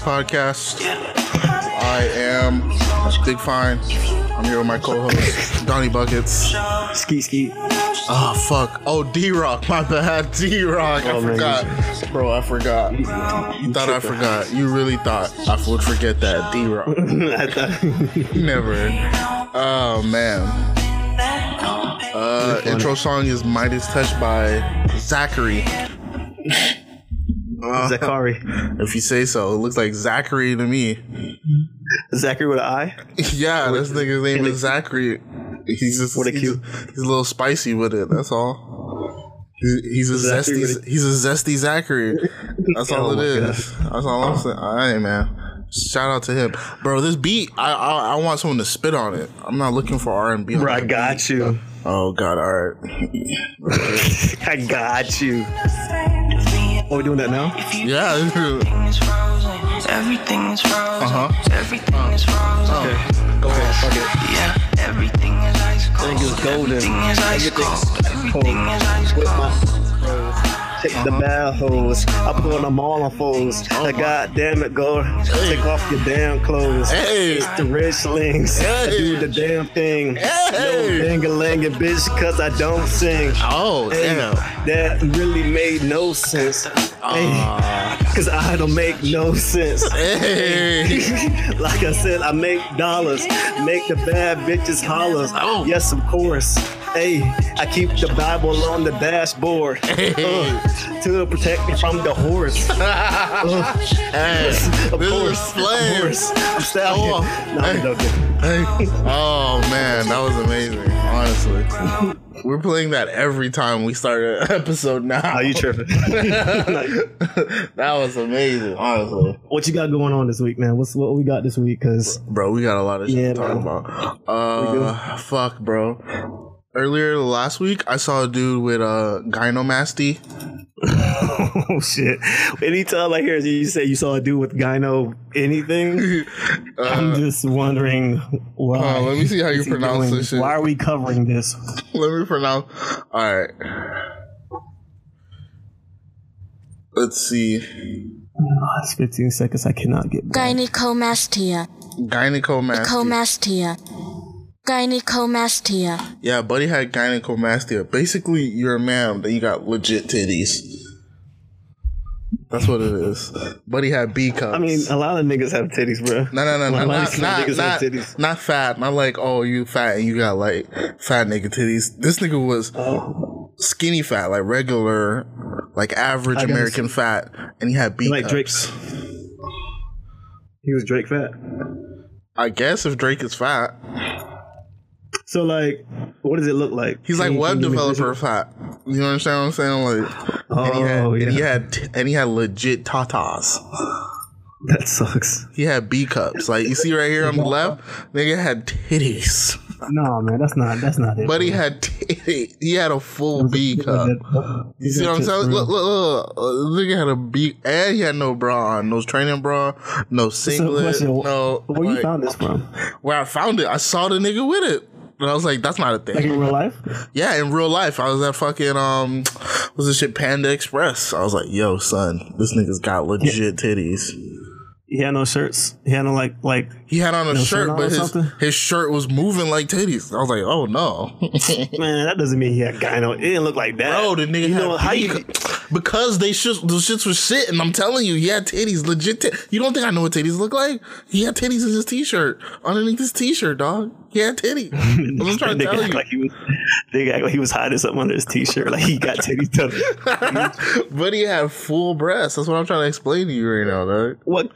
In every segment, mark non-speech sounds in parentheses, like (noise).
podcast. I am Big Fine. I'm here with my co-host, Donnie Buckets. Ski ski. Oh, fuck. Oh, D-Rock. My bad, (laughs) D-Rock. I Oh, man. forgot. Bro, I forgot. You thought I forgot. You really thought I would forget that, D-Rock. (laughs) I thought (laughs) Never. Oh, man. Uh, intro song is Midas Touch by Zachary. Zachary. If you say so. It looks like Zachary to me. Zachary with an eye. (laughs) Yeah, this nigga's name is Zachary. He's just What a he's, cute- he's a little spicy with it. That's all. He- He's a Zachary zesty. He's a zesty Zachary. That's (laughs) oh all Oh it my is. That's all I'm saying. All right, man. Shout out to him, bro. This beat, I, I I want someone to spit on it. I'm not looking for R and B. Bro, I got you. Oh God, all right. (laughs) I got you. Oh, we doing that now? Yeah. Everything is frozen. Everything is frozen. Uh-huh. Everything is frozen. Okay. Go ahead. Fuck it. Yeah, everything is ice cold. Everything is golden. Everything is ice cold. Everything is ice cold. Take the bad hoes. I put them all on foes. Oh, I God damn it, go. Take off your damn clothes. Hey. It's the rich links. Hey. do the damn thing. Hey. No ding-a-ling bitch, cause I don't sing. Oh Hey, damn. that really made no sense. Hey, Cause I don't make no sense. Hey. (laughs) like I said, I make dollars, make the bad bitches hollers. Oh. Yes, of course. Hey, I keep the Bible on the dashboard (laughs) uh, to protect me from the horse. (laughs) Uh, Hey. of course, of course. I'm. Oh. No, Hey. Hey. Oh man, that was amazing. Honestly, (laughs) we're playing that every time we start an episode now. Are you tripping? that was amazing. Honestly, what you got going on this week, man? What's what we got this week? Cause bro, we got a lot of shit Yeah, to talk about. Uh, fuck, bro. Earlier last week, I saw a dude with a uh, gynomasty. (laughs) oh shit. Anytime I hear you say you saw a dude with gyno anything, (laughs) I'm just wondering why. Uh, let me see how you pronounce doing this shit. Why are we covering this? (laughs) Let me pronounce. All right. Let's see. Oh, it's 15 seconds. I cannot get back. Gynecomastia. Gynecomastia. Comastia. Gynecomastia. Yeah, buddy had gynecomastia. Basically, you're a man, then you got legit titties. That's what it is. Buddy had B cups. I mean, a lot of niggas have titties, bro. no, no, no, no, a lot not, of not, niggas not, have not fat. Not like, oh, you fat and you got like fat nigga titties. This nigga was Oh, skinny fat, like regular, like average I guess. American fat, and he had B like cups. Drake's. He was Drake fat. I guess if Drake is fat, So like, what does it look like? he's like web can you give me a developer fat. You understand what I'm saying? Like, and he had, Oh, and he had, and he had legit tatas. That sucks. He had B cups. Like you see right here on the (laughs) left, nigga had titties. No, man, that's not. That's not it. But he had. He had a full B cup. You see what I'm saying? Look, look, look. Uh, Nigga had a B, and he had no bra on, no training bra, no singlet, no. Where you found this from? where I found it, I saw the nigga with it. And I was like, that's not a thing. Like in real life? Yeah, in real life, I was at fucking um, what's this shit, Panda Express. I was like, yo, son, this nigga's got legit titties. He had no shirts. He had no like like. He had on a No shirt, shirt on but his something? his shirt was moving like titties. I was like, oh no, (laughs) Man, that doesn't mean he had gyno. It didn't look like that. bro, the nigga You had know how you? because they shit the shits was shit, and I'm telling you, he had titties, legit. T- you don't think I know what titties look like? He had titties in his t-shirt, underneath his t-shirt, dog. He had titties. I'm trying to tell you. Like he was, nigga act like he was hiding something under his t-shirt. Like he got titties. (laughs) done. but he had full breasts. That's what I'm trying to explain to you right now, dog. what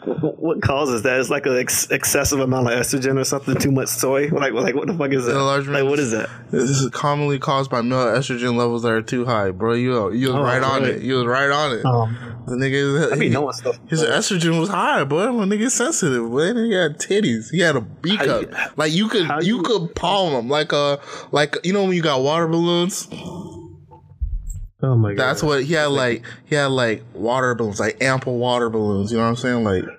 what causes that? It's like an ex- excessive amount of estrogen or something. Too much soy. Like like what the fuck is that? Enlargement. Like what is that? This is commonly caused by male estrogen levels that are too high, bro. You you was Oh, right on right. it. You was right on it. Um, the nigga, I he- mean, knowing stuff. his estrogen was high, boy. My nigga sensitive, boy. He had titties. He had a B How cup. like you could how you, could palm them like a like you know when you got water balloons. Oh my god. That's what he had like he had like water balloons, like ample water balloons. You know what I'm saying? Like (laughs)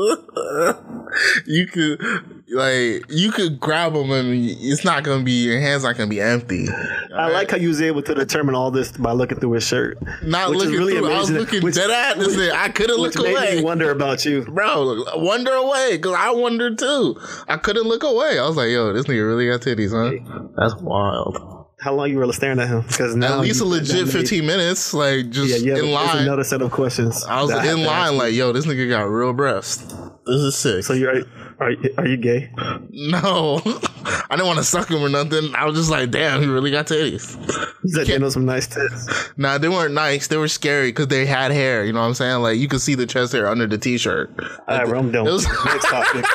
(laughs) you could like you could grab them and it's not gonna be your hands not gonna be empty. I like how you was able to determine all this by looking through his shirt. Not Which is looking really through. I was amazing, looking which- dead at this. thing. I couldn't Which look made away. me wonder about you. Bro, wonder away because I wondered too. I couldn't look away. I was like, "Yo, this nigga really got titties, huh?" That's wild. How long you were staring at him? Because now At least a legit made- fifteen minutes, like just Yeah, yeah. in line. another set of questions. I was in line, like, "Yo, this nigga got real breasts. This is sick." So you're are you, are you gay? no, (laughs) I didn't want to suck him or nothing. I was just like, "Damn, he really got titties." Said you know some nice tits. Nah, they weren't nice. They were scary because they had hair. You know what I'm saying? Like you could see the chest hair under the t-shirt. All right, bro, I'm done. It was- Next topic. (laughs)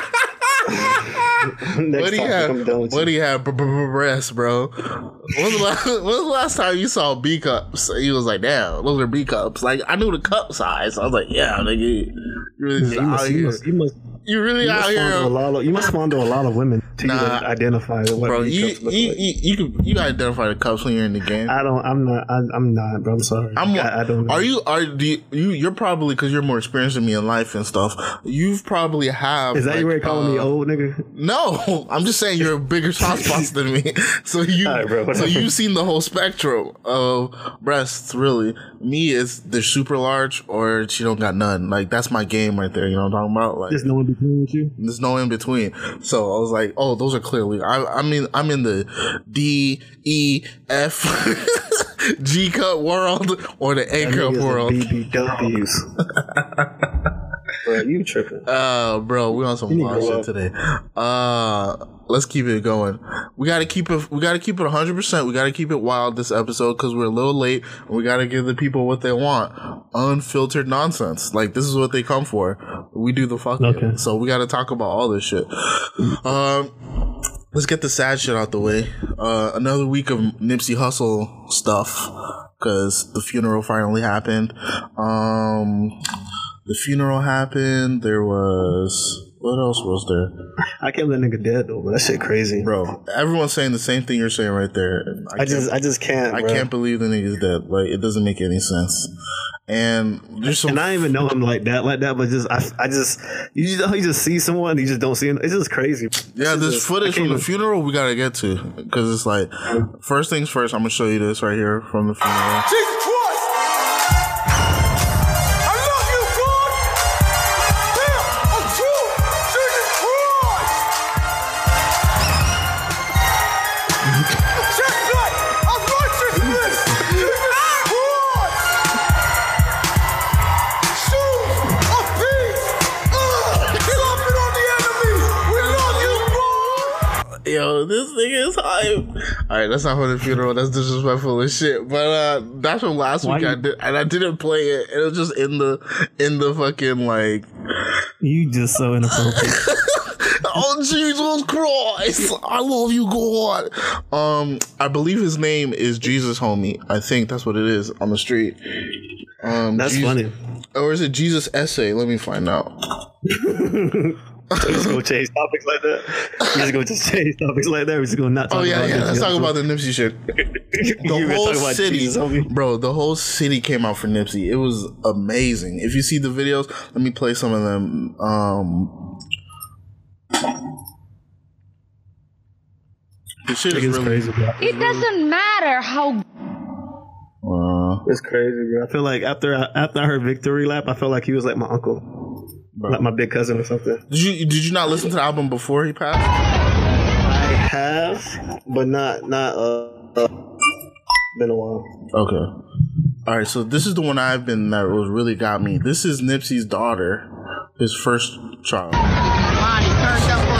(laughs) What do you have? You Breasts, bro. When was, the last, when was the last time you saw B cups? He was like, "Damn, those are B cups." Like I knew the cup size. I was like, "Yeah, nigga, you really You out must, you here. must, you must, You really you out a here, lot of, you must fondle a lot of women to Nah. identify what bro. You you, like. you you can you identify the cups when you're in the game." I don't. I'm not. I, I'm not, bro. I'm sorry. I'm. I, I don't. Know. Are you? Are do you? you you're probably because you're more experienced than me in life and stuff. You've probably have. Is that like, way of calling me uh, old nigga? No, I'm just saying you're a bigger soft spots (laughs) than me. So you, right, so you've seen the whole spectrum of breasts. Really, me is they're super large or she don't got none. Like that's my game right there. You know what I'm talking about? Like There's no in between with you. there's no in between. So I was like, oh, those are clearly. I, I mean, I'm in the D E F (laughs) G cup world or the A cup world. BBWs. (laughs) bro, you tripping? Uh, bro, we on some need wild shit up. today. Uh, let's keep it going. We gotta keep it. We gotta keep it 100. percent We gotta keep it wild this episode because we're a little late. And we gotta give the people what they want: unfiltered nonsense. Like this is what they come for. We do the fucking. Okay. So we gotta talk about all this shit. Um. Let's get the sad shit out the way. Uh, another week of Nipsey Hussle stuff because the funeral finally happened. Um, the funeral happened. There was what else was there, I can't let nigga dead though, but that shit crazy, bro? Everyone's saying the same thing you're saying right there. and I just, I just can't. I bro. can't believe the nigga's dead. Like it doesn't make any sense. And there's some And I don't even know him like that, like that. But just, I, I just, you just, you just see someone, you just don't see him. It's just crazy. Yeah, It's this just- footage from the funeral we gotta get to because it's like first things first. I'm gonna show you this right here from the funeral. Jesus All right, that's not for the funeral. That's disrespectful as shit. But uh that's from last Why week. I did, and I didn't play it. It was just in the in the fucking like. You just so inappropriate. (laughs) Oh Jesus Christ! I love you, God. Um, I believe his name is Jesus, homie. I think that's what it is on the street. Um, That's Jesus- funny. Or is it Jesus essay? Let me find out. (laughs) You just go change topics like that. You just go just change topics like that. We're just gonna not talk Oh yeah, about yeah. this. Let's talk about the Nipsey shit. (laughs) The whole city, Jesus, bro. The whole city came out for Nipsey. It was amazing. If you see the videos, let me play some of them. Um, the shit is really. crazy, bro. It doesn't matter how Uh, It's crazy, bro. I feel like after I, after I heard Victory Lap, I felt like he was like my uncle, bro. like my big cousin or something. Did you did you not listen to the album before he passed? I have, but not not uh, uh been a while. Okay. All right. So this is the one I've been that was really got me. This is Nipsey's daughter, his first child. turned up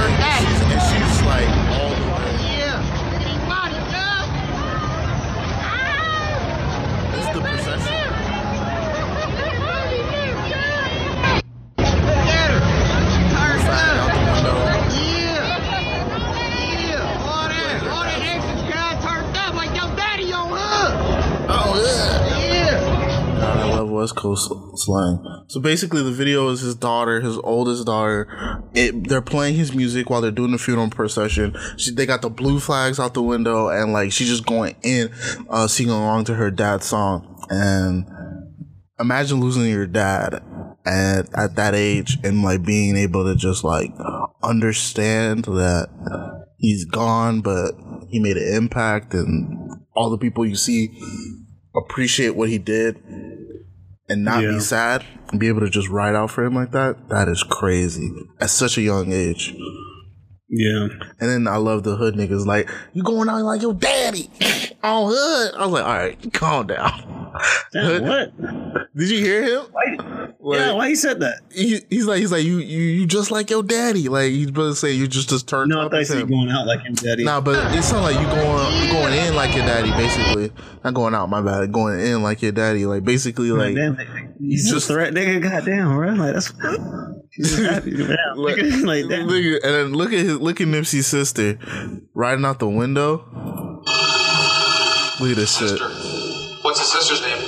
slang. So basically, the video is his daughter, his oldest daughter. It, they're playing his music while they're doing the funeral procession. She, they got the blue flags out the window, and like she's just going in, uh, singing along to her dad's song. And imagine losing your dad at at that age, and like being able to just like understand that he's gone, but he made an impact, and all the people you see appreciate what he did and not Yeah. be sad and be able to just ride out for him like that, that is crazy at such a young age. Yeah. And then I love the hood niggas like, you going out like your daddy (laughs) on hood. I was like, all right, calm down. Damn, what? Did you hear him? Why, Like, yeah, why he said that? he, he's like, he's like, you, you, you just like your daddy. Like he's about to say you just just turned No, I up thought he said going out like him, daddy. Nah, but it sounds like you going you going in like your daddy, basically. Not going out, my bad. Going in like your daddy, like basically like damn, he's just- just threat, nigga. Goddamn, bro. Like that's. He's just happy, (laughs) man. Like, (laughs) like damn. look at- and then look at his look at Nipsey's sister riding out the window. Look at this shit. What's his sister's name?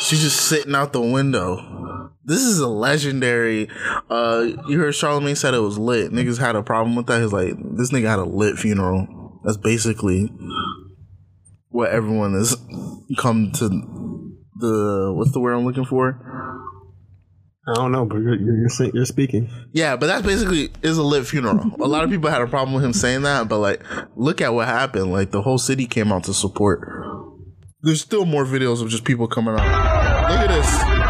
She's just sitting out the window. This is a legendary. Uh, you heard Charlemagne said it was lit. Niggas had a problem with that. He's like, this nigga had a lit funeral. That's basically what everyone has come to. The what's the word I'm looking for? I don't know, but you're you're, you're, speaking. Yeah, but that's basically is a lit funeral. a lot of people had a problem with him saying that, but like, look at what happened. Like the whole city came out to support. There's still more videos of just people coming out. Look at this.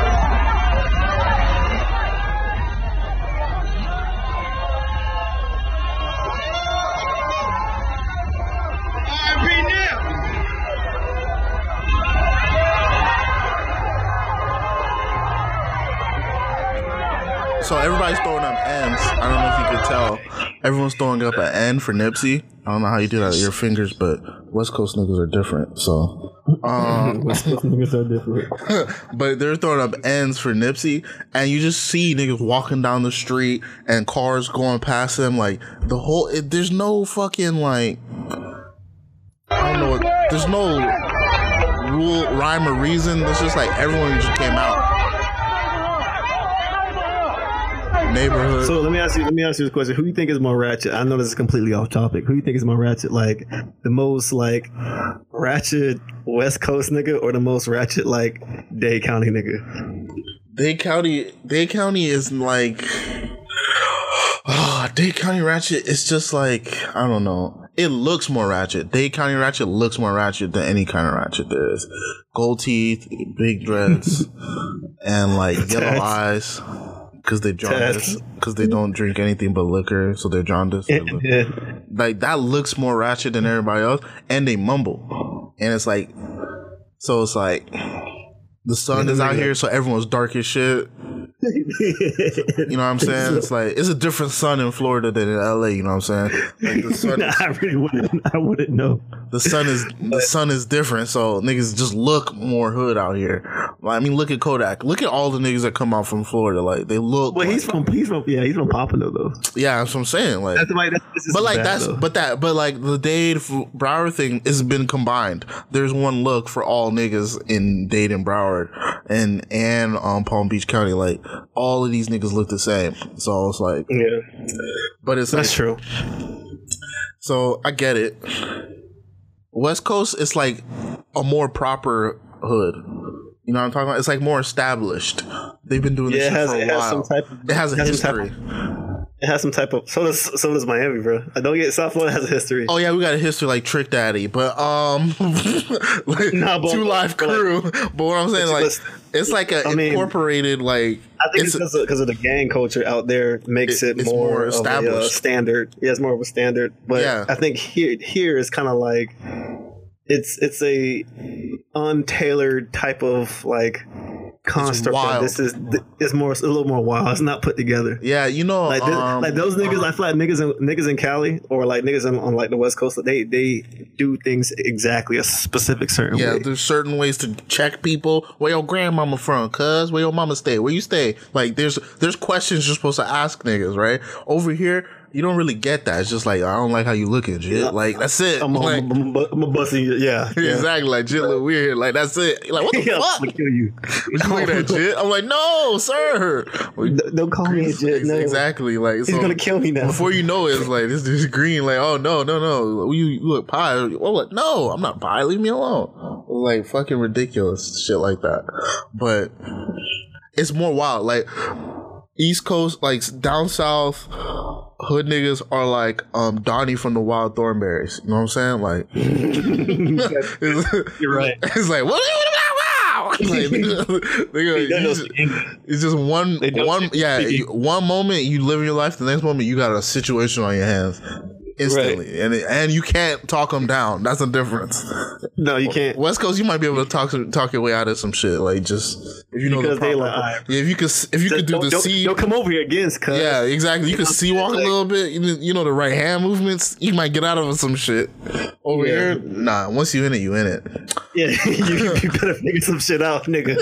Could tell. Everyone's throwing up an N for Nipsey. I don't know how you do that with your fingers, but West Coast niggas are different. So, um, (laughs) West Coast niggas are different. (laughs) but they're throwing up N's for Nipsey, and you just see niggas walking down the street and cars going past them. Like the whole, it, there's no fucking like, I don't know. what- There's no rule, rhyme, or reason. It's just like everyone just came out. Neighborhood. So let me ask you. Let me ask you this question: Who do you think is more ratchet? I know this is completely off topic. Who do you think is more ratchet? Like the most like ratchet West Coast nigga, or the most ratchet like Dade County nigga? Dade County, Dade County is like, oh, (sighs) Dade County Ratchet is just like, I don't know. It looks more ratchet. Dade County Ratchet looks more ratchet than any kind of ratchet there is. Gold teeth, big dreads, (laughs) and like yellow eyes. Cause they jaundice. Cause they don't drink anything but liquor, so they're jaundiced. They look- Yeah. like that looks more ratchet than everybody else, and they mumble, and it's like, so it's like, the sun is out here, so everyone's dark as shit. You know what I'm (laughs) saying? It's like it's a different sun in Florida than in LA. You know what I'm saying? Like the sun, (laughs) Nah, I really wouldn't. I wouldn't know. the sun is the sun is different. So niggas just look more hood out here. Like, I mean, look at Kodak. Look at all the niggas that come out from Florida. Like they look. Well, like- he's from he's from yeah he's from Pompano though. yeah, that's what I'm saying. Like That's that's, But like bad, that's though. but that but like the Dade Broward thing has been combined. There's one look for all niggas in Dade and Broward and and um Palm Beach County. Like all of these niggas look the same. So it's like, yeah but it's that's like, true. so I get it. West Coast is like a more proper hood. You know what I'm talking about? It's like more established. They've been doing this it has- for a it has while. some type of- it has a it has some type history. It has some type of so does so does Miami, bro. I don't get South Florida has a history. Oh yeah, we got a history like Trick Daddy, but um, (laughs) like Nah, but- Two Live but, like, Crew. but what I'm saying, like, Listen, it's like a I mean, incorporated, like I think it's because of, 'cause of the gang culture out there makes It- it, more, more of a, uh, established. standard. Yeah, it's more of a standard. But Yeah. I think here here is kind of like it's it's a untailored type of like construct. wild. This is it's more it's a little more wild. It's not put together. Yeah, you know, Like this, um, like those niggas, I feel like niggas in niggas in Cali or like niggas on, on like the West Coast. They they do things exactly a specific certain Yeah, way. there's certain ways to check people. Where your grandmama from? Cuz where your mama stay? Where you stay? Like there's there's questions you're supposed to ask niggas, right? Over here, you don't really get that. It's just like I don't like how you looking, shit. Like that's it. I'm, like, I'm, I'm, I'm, I'm busting you. Yeah, (laughs) yeah. Exactly, like shit look weird. Like that's it. Like what the (laughs) Yeah, I'm fuck? gonna kill you. What (laughs) you looking at, shit? I'm like, no, sir. Don't- Don't call me a jit. No. Exactly. Like He's so- gonna kill me now. Before you know it, it's like this dude's green. Like, oh no, no, no, you, you look pie. Like, no, I'm not pie. Leave me alone. Like fucking ridiculous shit like that. But it's more wild. Like East Coast, like down south, hood niggas are like um Donnie from the Wild Thornberrys. You know what I'm saying? Like, it's, (laughs) (laughs) You're right. It's like what? Wow! (laughs) Like, they go, They don't you speak English. it's just one one yeah you- one moment you live your life the next moment you got a situation on your hands instantly and and you can't talk them down that's the difference No, you can't. west coast you might be able to talk talk your way out of some shit like just if you know Because the they proper, like, yeah if you could if you could do the sea don't come over here again, cuz. yeah exactly you could C-walk a little bit you know, you know the right hand movements you might get out of some shit over Yeah. here nah once you in it you in it Yeah, (laughs) you, you better figure some shit out, nigga.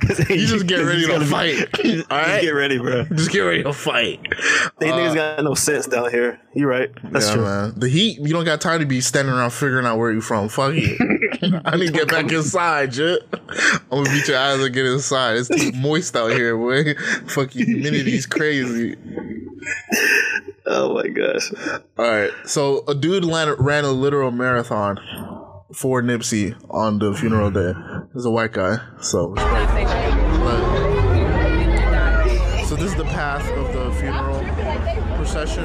'Cause (laughs) (laughs) you just get ready to fight Just all right get ready, bro. just get ready to fight They Uh, niggas got no sense down here. You right? That's yeah, true. man. The heat, you don't got time to be standing around figuring out where you from. Fuck it. (laughs) I need to get back inside, shit. I'm gonna beat your ass and get inside. It's too moist out here, boy. Fucking humidity's crazy. Oh my gosh. All right, so a dude ran, ran a literal marathon for Nipsey on the funeral day. He's a white guy, so. So this is the path of the funeral procession,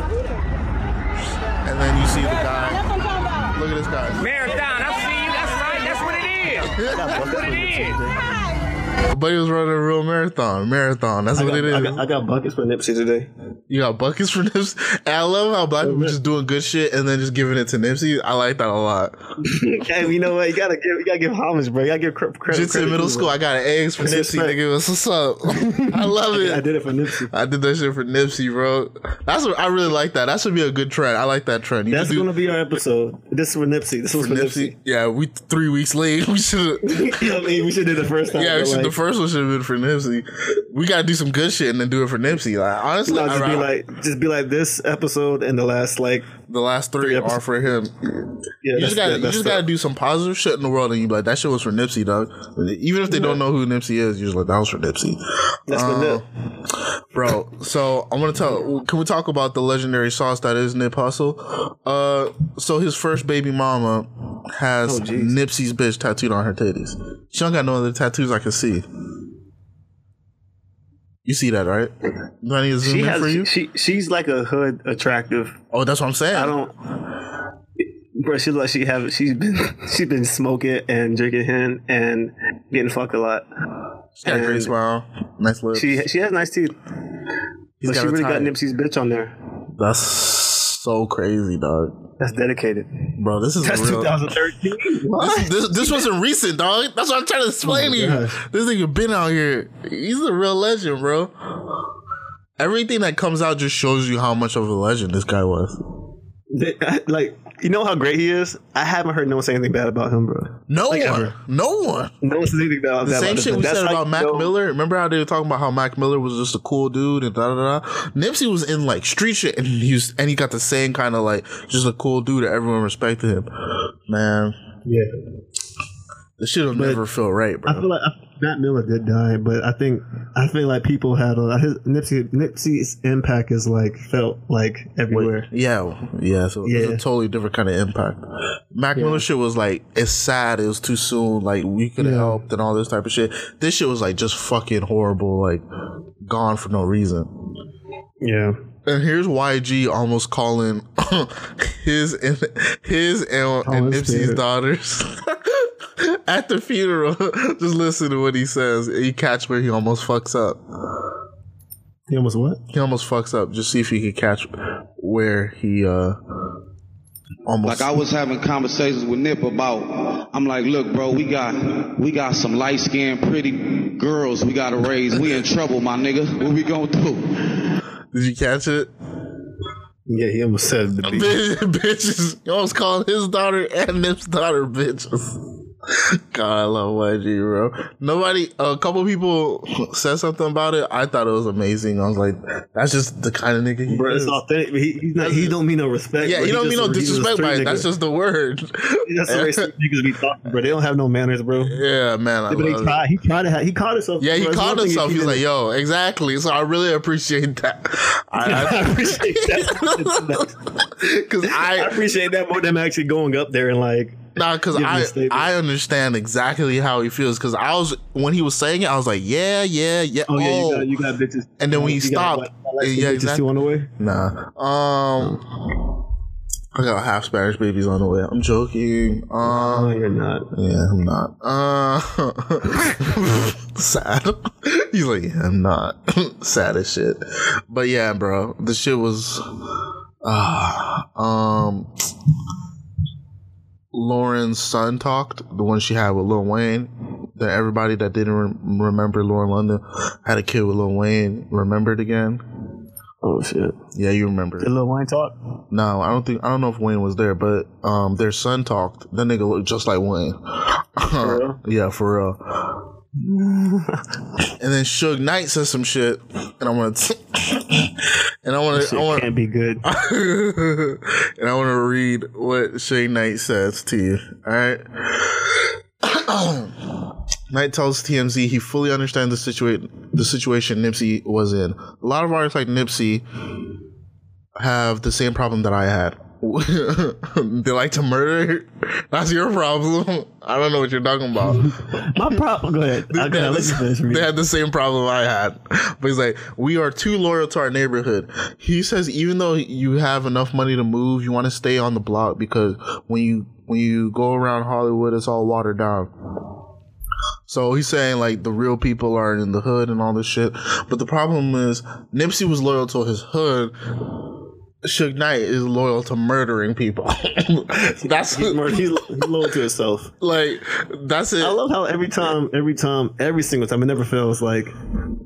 and then you see the guy. Look at this guy. Marathon, I see you. That's right. That's what it is. (laughs) That's what it is. But he was running a real marathon. Marathon. That's I what got, it is. I, got, I got buckets for Nipsey today. you got buckets for (laughs) Nipsey. And I love how black oh, people just doing good shit and then just giving it to Nipsey. I like that a lot. (laughs) hey, you know what? You gotta give, you gotta give homage, bro. You gotta give credit. credit Just in middle school, I got an eggs for Nipsey, respect. nigga. What's up? (laughs) I love it. I did it for Nipsey. I did that shit for Nipsey, bro. That's what I really like. That that should be a good trend. I like that trend. You That's do gonna be our episode. This is for Nipsey. This was for Nipsey. Yeah, we three weeks late. We should. you know I mean? We should do the first time. Yeah, we should, like, the first one should have been for Nipsey. We gotta do some good shit and then do it for Nipsey. Like honestly, no, just be like, just be like this episode and the last like. The last three episodes. are for him. Yeah, You just gotta, the- you just gotta do some positive shit in the world, and you be like, that shit was for Nipsey, dog. Even if they don't know who Nipsey is, you're just like, that was for Nipsey, That's Uh, for bro. So I'm gonna tell. Can we talk about the legendary sauce that is Nip Hussle? Uh, so his first baby mama has Oh. Nipsey's bitch tattooed on her titties. She don't got no other tattoos I can see. You see that, right? Do I need to zoom She in has. for you? She she's like a hood attractive. oh, that's what I'm saying. I don't. Bro, she like she have. She's been (laughs) she's been smoking and drinking hen and getting fucked a lot. She's got a great smile, nice lips. She she has nice teeth. He's But she really got. Nipsey's bitch on there. That's so crazy, dog. That's dedicated. Bro, this is That's real. 2013. What? This, this, this wasn't recent, dog. That's what I'm trying to explain to oh you. gosh. This nigga been out here. He's a real legend, bro. Everything that comes out just shows you how much of a legend this guy was. They- I- like you know how great he is. I haven't heard no one say anything bad about him, bro. No Like one. ever. No one. No one says anything bad, The bad same shit we That's said about Mac know- Miller. Remember how they were talking about how Mac Miller was just a cool dude and da da da. Nipsey was in like street shit and he was, and he got the same kind of like just a cool dude that everyone respected him. Man, Yeah. This shit will never feel right, bro. I feel like Mac Miller did die, but I think I feel like people had a his Nipsey Nipsey's impact is like felt like everywhere. Yeah, yeah. So it's Yeah. a totally different kind of impact. Mac Miller shit was like, it's sad. It was too soon. Like we could have Yeah. helped and all this type of shit. This shit was like just fucking horrible. Like gone for no reason. Yeah. And here's YG almost calling (laughs) his and his and, and Nipsey's daughters (laughs) (laughs) at the funeral. (laughs) Just listen to what he says. You catch where he almost fucks up. He almost what? He almost fucks up. Just see if you can catch where he uh almost. Like I was having conversations with Nip about, I'm like, look, bro, we got we got some light skinned pretty girls we gotta raise. We in trouble, my nigga. What we gonna do? Did you catch it? Yeah, he almost said the beat. (laughs) bitches. You almost called his daughter and Nip's daughter bitches. God, I love YG, bro. Nobody, a couple people said something about it. I thought it was amazing. I was like, that's just the kind of nigga he Bro, is. it's authentic. He, not, he don't mean no respect. Yeah, bro. he don't mean no a- he's a disrespect by it. nigga. That's just the word. That's the niggas be talking, bro. They don't have no manners, bro. Yeah, man. I But he tried. He tried to. Have, he caught himself. Yeah, he bro. It's called one thing if himself. He's like, yo, exactly. So I really appreciate that. (laughs) I I, appreciate that. (laughs) because I I, appreciate that more than actually going up there and like. Nah, because Give me a I. I understand exactly how he feels. Because I was when he was saying it, I was like, yeah, yeah, yeah. Oh, yeah, you oh. got you got bitches. And then when you stopped, got stop, white- white yeah, exactly. on the way. Nah. Um, I got half Spanish babies on the way. I'm joking. No, Um, you're not. yeah, I'm not. Uh, (laughs) sad. He's like, yeah, I'm not. (laughs) sad as shit. But yeah, bro, the shit was. Uh, um, Lauren's son talked, the one she had with Lil Wayne. That everybody that didn't re- remember Lauren London had a kid with Lil Wayne remembered again. Oh shit. Yeah, you remember. Did Lil Wayne talk? No, I don't think I don't know if Wayne was there, but um, their son talked. That nigga looked just like Wayne. real? (laughs) yeah, for real. (laughs) and then Suge Knight says some shit, and I want to, and I want to, I want, can't be good. (laughs) and I want to read what Suge Knight says to you. All right. (clears throat) Knight tells TMZ he fully understands the situation the situation Nipsey was in. A lot of artists like Nipsey have the same problem that I had. (laughs) they like to murder. That's your problem. I don't know what you're talking about. (laughs) My problem. Go ahead. Listen to this. they had the same problem I had. But he's like, we are too loyal to our neighborhood. He says even though you have enough money to move, you want to stay on the block because when you when you go around Hollywood, it's all watered down. So he's saying like the real people are in the hood and all this shit. But the problem is Nipsey was loyal to his hood. Suge Knight is loyal to murdering people. (laughs) that's He's, he's, he's loyal to himself. (laughs) like that's it. I love how every time, every time, every single time, it never fails. Like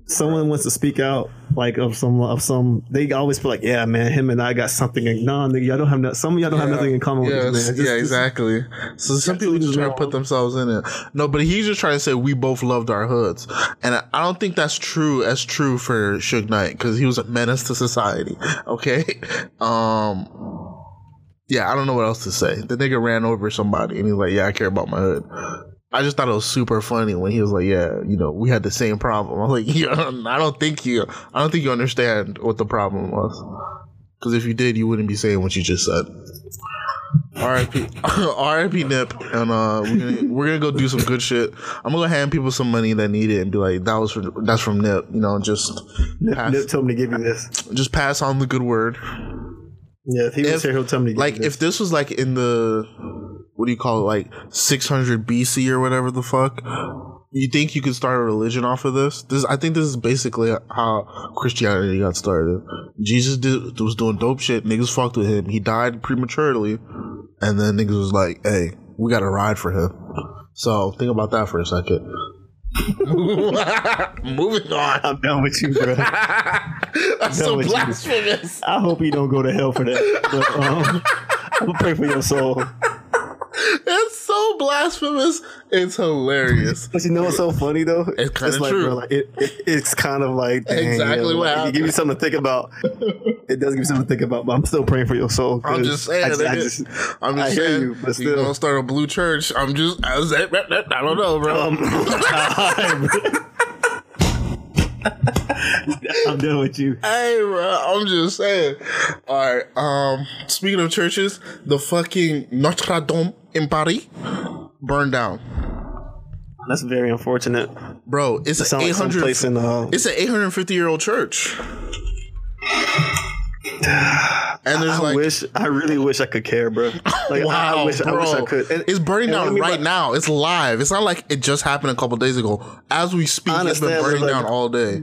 someone wants to speak out, like of some of some. They always feel like, yeah, man, him and I got something. in Nah, nigga, y'all don't have no, some of y'all don't have nothing in common with this man. Just- yeah, exactly. So some people just try to put themselves in it. No, but he's just trying to say we both loved our hoods, and I I don't think that's true as true for Suge Knight because he was a menace to society. (laughs) Okay, um, yeah, I don't know what else to say. The nigga ran over somebody, and he's like, "Yeah, I care about my hood." I just thought it was super funny when he was like, "Yeah, you know, we had the same problem." (laughs) I was like, "Yeah, I don't think you, I don't think you understand what the problem was." Because if you did, you wouldn't be saying what you just said. R.I.P. (laughs) R.I.P. Nip, and uh, we're gonna we're gonna go do some good shit. I'm gonna hand people some money that need it and be like, that was from, that's from Nip. You know, just Nip, pass, Nip told me to give you this. just pass on the good word. Yeah, if he was If- here, he'll tell me to Like this. if this was like in the what do you call it, like 600 BC or whatever the fuck. You think you could start a religion off of this? This, I think, this is basically how Christianity got started. Jesus did, was doing dope shit. Niggas fucked with him. He died prematurely, and then niggas was like, "Hey, we got to ride for him." So think about that for a second. (laughs) Moving on. I'm done with you, bro. (laughs) That's done so with you. blasphemous. I hope you don't go to hell for that. But um, (laughs) I'm gonna pray for your soul. It's so blasphemous. It's hilarious. But you know what's so funny though? It's kinda like, true. Bro, like, it, it, it's kind of like dang, Exactly what like, happened. It gives you something to think about. It does give you something to think about. But I'm still praying for your soul. I'm just saying. I, nigga. I just, I'm I just hear saying. you, but you gonna start a blue church. I'm just. I, was, I don't know, bro. Um, (laughs) (laughs) I'm done with you. Hey, bro, I'm just saying. All right. Um, speaking of churches, the fucking Notre Dame in Paris burned down, That's very unfortunate. bro. It's It an sounds like 800. place in uh, It's an 850 year old church. (sighs) And there's I like wish, I really wish I could care, bro. Like, wow, I wish, bro. I wish I could. And- it's burning down right by- now. It's live. It's not like it just happened a couple days ago. As we speak, it's been burning like- down all day.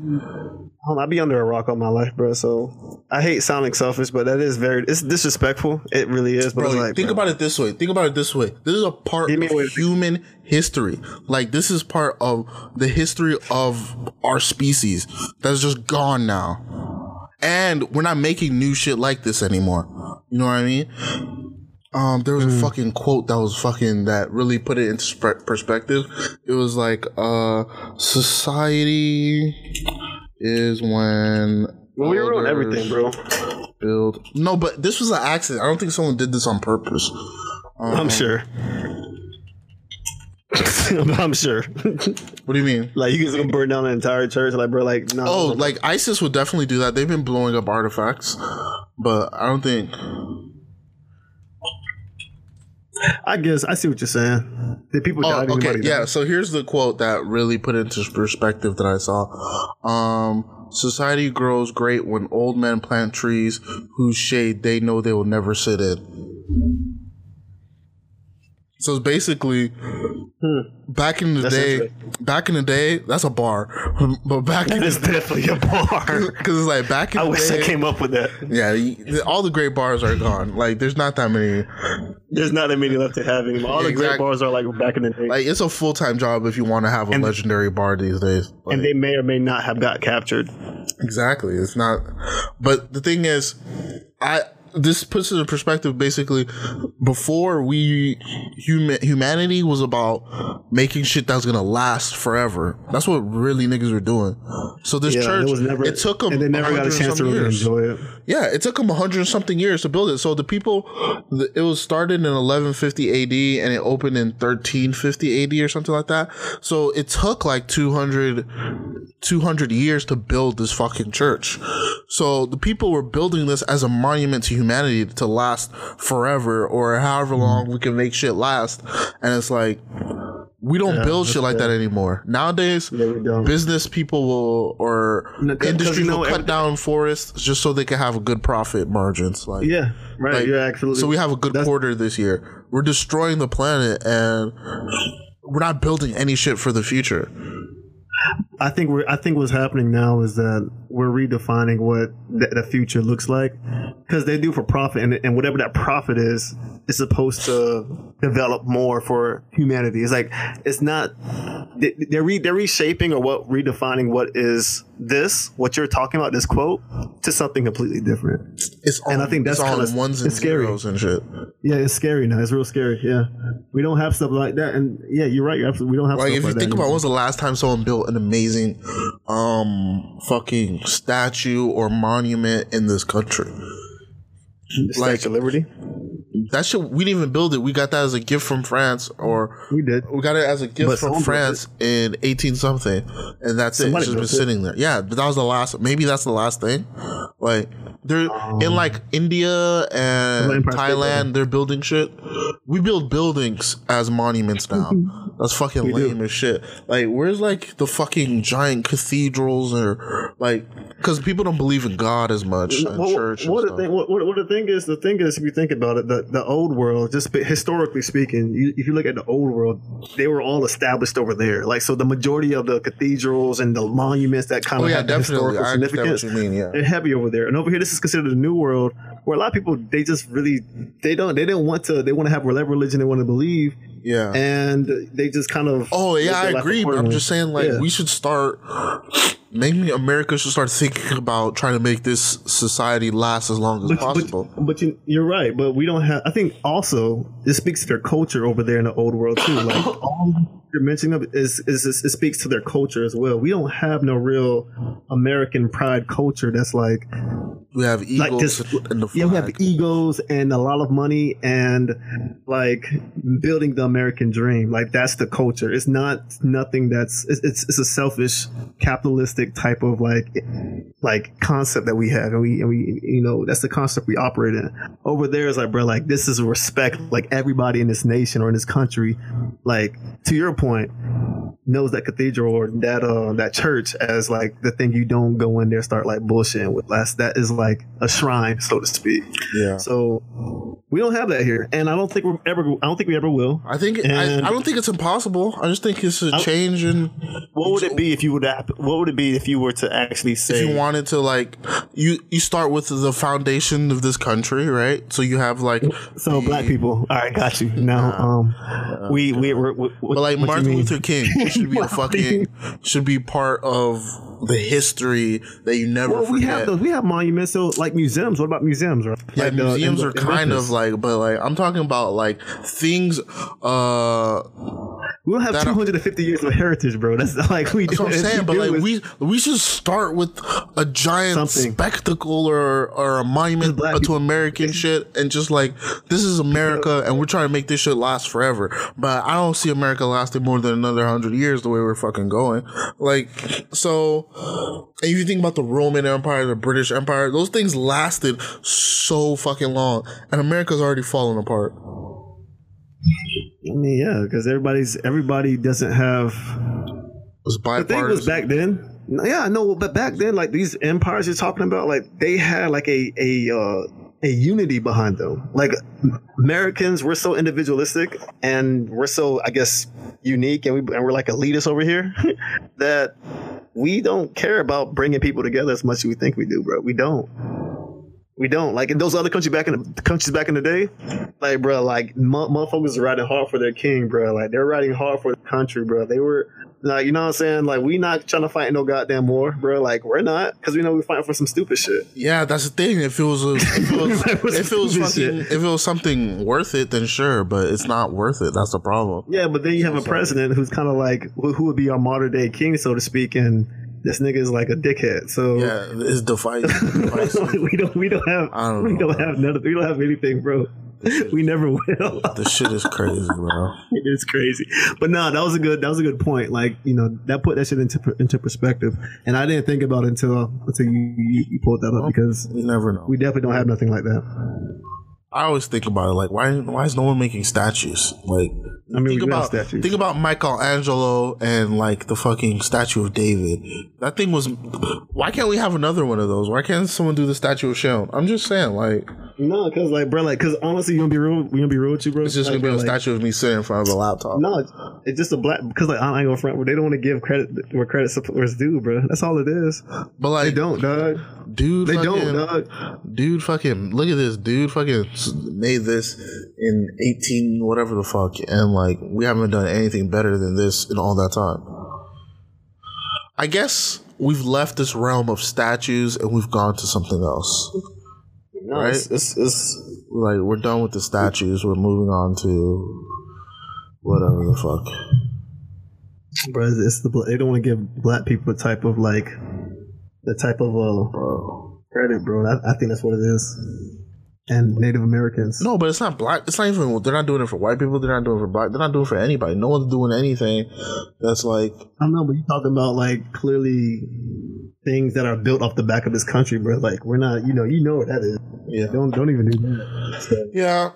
Hold on, I be under a rock all my life, bro. So I hate sounding selfish, but that is very it's disrespectful. It really is. But Bro, like, think bro, about it this way. Think about it this way. This is a part of a human history. Like this is part of the history of our species that's just gone now. And we're not making new shit like this anymore. You know what I mean? Um, there was Hmm. a fucking quote that was fucking that really put it into perspective. It was like, uh, society is when we ruin everything, bro. Build no, but this was an accident. I don't think someone did this on purpose. Um, I'm sure. (laughs) I'm sure. What do you mean? like you guys gonna burn down the entire church, like bro, like no. Oh, like ISIS would definitely do that. They've been blowing up artifacts, but I don't think. I guess I see what you're saying. The people Oh, died. okay, yeah. died. So here's the quote that really put into perspective that I saw. Um, society grows great when old men plant trees whose shade they know they will never sit in. So it's basically back in the Hmm. That's day. Back in the day, that's a bar, (laughs) but back in That is the definitely a bar. (laughs) because it's like back in I the wish day, I came up with that. Yeah, all the great bars are gone. Like, there's not that many. There's not that many left to have anymore. All the great bars are like back in the day, Like, it's a full time job if you want to have a And- legendary bar these days. Like, and they may or may not have got captured. exactly, it's not. But the thing is, I this puts it in perspective. Basically, before we human humanity was about making shit that's gonna last forever. That's what really niggas were doing. So this Yeah, church, it was never. it took them, and they never got a chance to really enjoy it. Yeah, it took them 100 something years to build it. So the people, the- it was started in 1150 AD and it opened in 1350 AD or something like that. So it took like 200, 200 years to build this fucking church. So the people were building this as a monument to humanity to last forever or however mm-hmm. long we can make shit last. And it's like, we don't build shit like that anymore. Nowadays, Yeah, business people will or No, 'cause- 'cause industries you will cut every- down forests just so they can have a good profit margins. Like Yeah, right. like, you're absolutely. so we have a good that's- quarter this year. We're destroying the planet and we're not building any shit for the future. I think we're. I think what's happening now is that we're redefining what the, the future looks like because they do for profit, and, and whatever that profit is, is supposed to develop more for humanity. It's like it's not. they- They're re, they're reshaping or what redefining what is this what you're talking about this quote to something completely different. It's all, And I think that's all kinda- ones and it's scary. zeros and shit. Yeah, it's scary now. It's real scary. Yeah, we don't have stuff like that, and yeah, you're right. You're absolutely. We don't have Like if you like think about anymore. when's the last time someone built an amazing um fucking statue or monument in this country? The Statue of Liberty. That shit we didn't even build it. We got that as a gift from France or We did. We got it as a gift But from France in eighteen something, and that's Somebody it. It's just been it. sitting there. Yeah, but that was the last. Maybe that's the last thing. Like they're in um, like India and State Thailand, they're building shit. We build buildings as monuments now. (laughs) That's fucking lame as shit. Like where's like the fucking giant cathedrals or like because people don't believe in God as much in Well, church. what the thing? What, what, the thing is? The thing is, if you think about it, the, the old world, just historically speaking, you, if you look at the old world, they were all established over there. Like so, the majority of the cathedrals and the monuments that kind Oh of yeah, have the definitely. historical I significance, what you mean. Yeah. they're heavy over there. And over here, this is considered a new world where a lot of people they just really they don't they didn't want to they want to have whatever religion they want to believe, Yeah. and they just kind of Oh yeah, I agree, but I'm just saying like Yeah. we should start maybe America should start thinking about trying to make this society last as long as But, possible. but, but you, you're right. But we don't have. I think also it speaks to their culture over there in the old world too. Like (coughs) all you're mentioning of it is, is, is it speaks to their culture as well. We don't have no real American pride culture that's like we have like egos this. in the Yeah, we have egos and a lot of money and like building the American dream. Like that's the culture. It's not nothing that's it's it's, it's a selfish capitalistic type of like like concept that we have and we and we you know that's the concept we operate in. Over there is like bro like this is respect like everybody in this nation or in this country like to your point, knows that cathedral or that uh that church as like the thing you don't go in there start like bullshitting with. That's that is like a shrine, so to speak. Yeah. So we don't have that here, and I don't think we're ever. I don't think we ever will. I think I, I don't think it's impossible. I just think it's a change in What would it be if you would? What would it be if you were to actually say? if you wanted to like you you start with the foundation of this country, right? So you have like So black people. All right, got you. Now, um, we we we're, we but like Martin? Luther King should be a (laughs) fucking should be part of the history that you never Well, we have those. We have monuments. So like museums. What about museums? Right? yeah, Like the- museums in- are in kind Memphis. of like, but like I'm talking about like things. uh We don't have that are- 250 years of heritage, bro. That's like we. That's what I'm do- saying, but like we we should start with a giant Something. spectacle or or a monument to people- American shit, and just like this is America, and we're trying to make this shit last forever. But I don't see America lasting more than another hundred years the way we're fucking going. Like so, and if you think about the Roman Empire, the British Empire, those things lasted so fucking long, and America's already fallen apart. I mean, yeah, because everybody's everybody doesn't have. The thing was back then. Yeah, I know, but back then, like these empires you're talking about, like they had like a a uh, a unity behind them. Like Americans, we're so individualistic and we're so, I guess, unique, and we and we're like elitist over here (laughs) that we don't care about bringing people together as much as we think we do, bro. We don't. We don't like in those other countries back in the countries back in the day, like bro, like mo- motherfuckers are riding hard for their king, bro. Like they're riding hard for the country, bro. They were like, you know what I'm saying? Like we not trying to fight no goddamn war, bro. Like we're not because we know we're fighting for some stupid shit. Yeah, that's the thing. If it was, a, if it was, (laughs) if it was fucking, if it was something worth it, then sure. But it's not worth it. That's the problem. Yeah, but then you have a president who's kind of like who, who would be our modern day king, so to speak, and this nigga is like a dickhead. So Yeah, it's divisive. (laughs) we don't we don't have I don't we know, don't have none, we don't have anything, bro. We never will. the shit is crazy, bro. (laughs) it's crazy. But no, that was a good that was a good point. Like you know that put that shit into into perspective, and I didn't think about it until until you you, you pulled that up because You never know. we definitely don't have nothing like that. I always think about it like, why, why is no one making statues? Like, I mean, think we do have about statues. think about Michelangelo and like the fucking statue of David. That thing was. Why can't we have another one of those? Why can't someone do the statue of Sharon? I'm just saying, like, No, because like bro, like because honestly, you gonna be real, we gonna be real with you, bro. it's just Like, gonna be bro, a like, statue of me sitting in front of a laptop. No, it's, it's just a black because like I ain't gonna front. where They don't want to give credit where credit is due, bro. That's all it is. but like, They don't, dog. dude. They fucking, don't, dog. Dude, fucking look at this. Dude, fucking made this in eighteen whatever the fuck, and like we haven't done anything better than this in all that time. I guess we've left this realm of statues and we've gone to something else. No, Right? it's, it's, it's Like we're done with the statues. We're moving on to whatever the fuck. bro. It's, it's the they don't want to give black people the type of like the type of uh credit, bro. I, I think that's what it is. And Native Americans. No, but it's not black. It's not even. They're not doing it for white people. They're not doing it for black. They're not doing it for anybody. No one's doing anything that's like I don't know, but you're talking about like clearly things that are built off the back of this country, bro. Like we're not, you know, you know what that is. yeah, Don't don't even do that. So, yeah.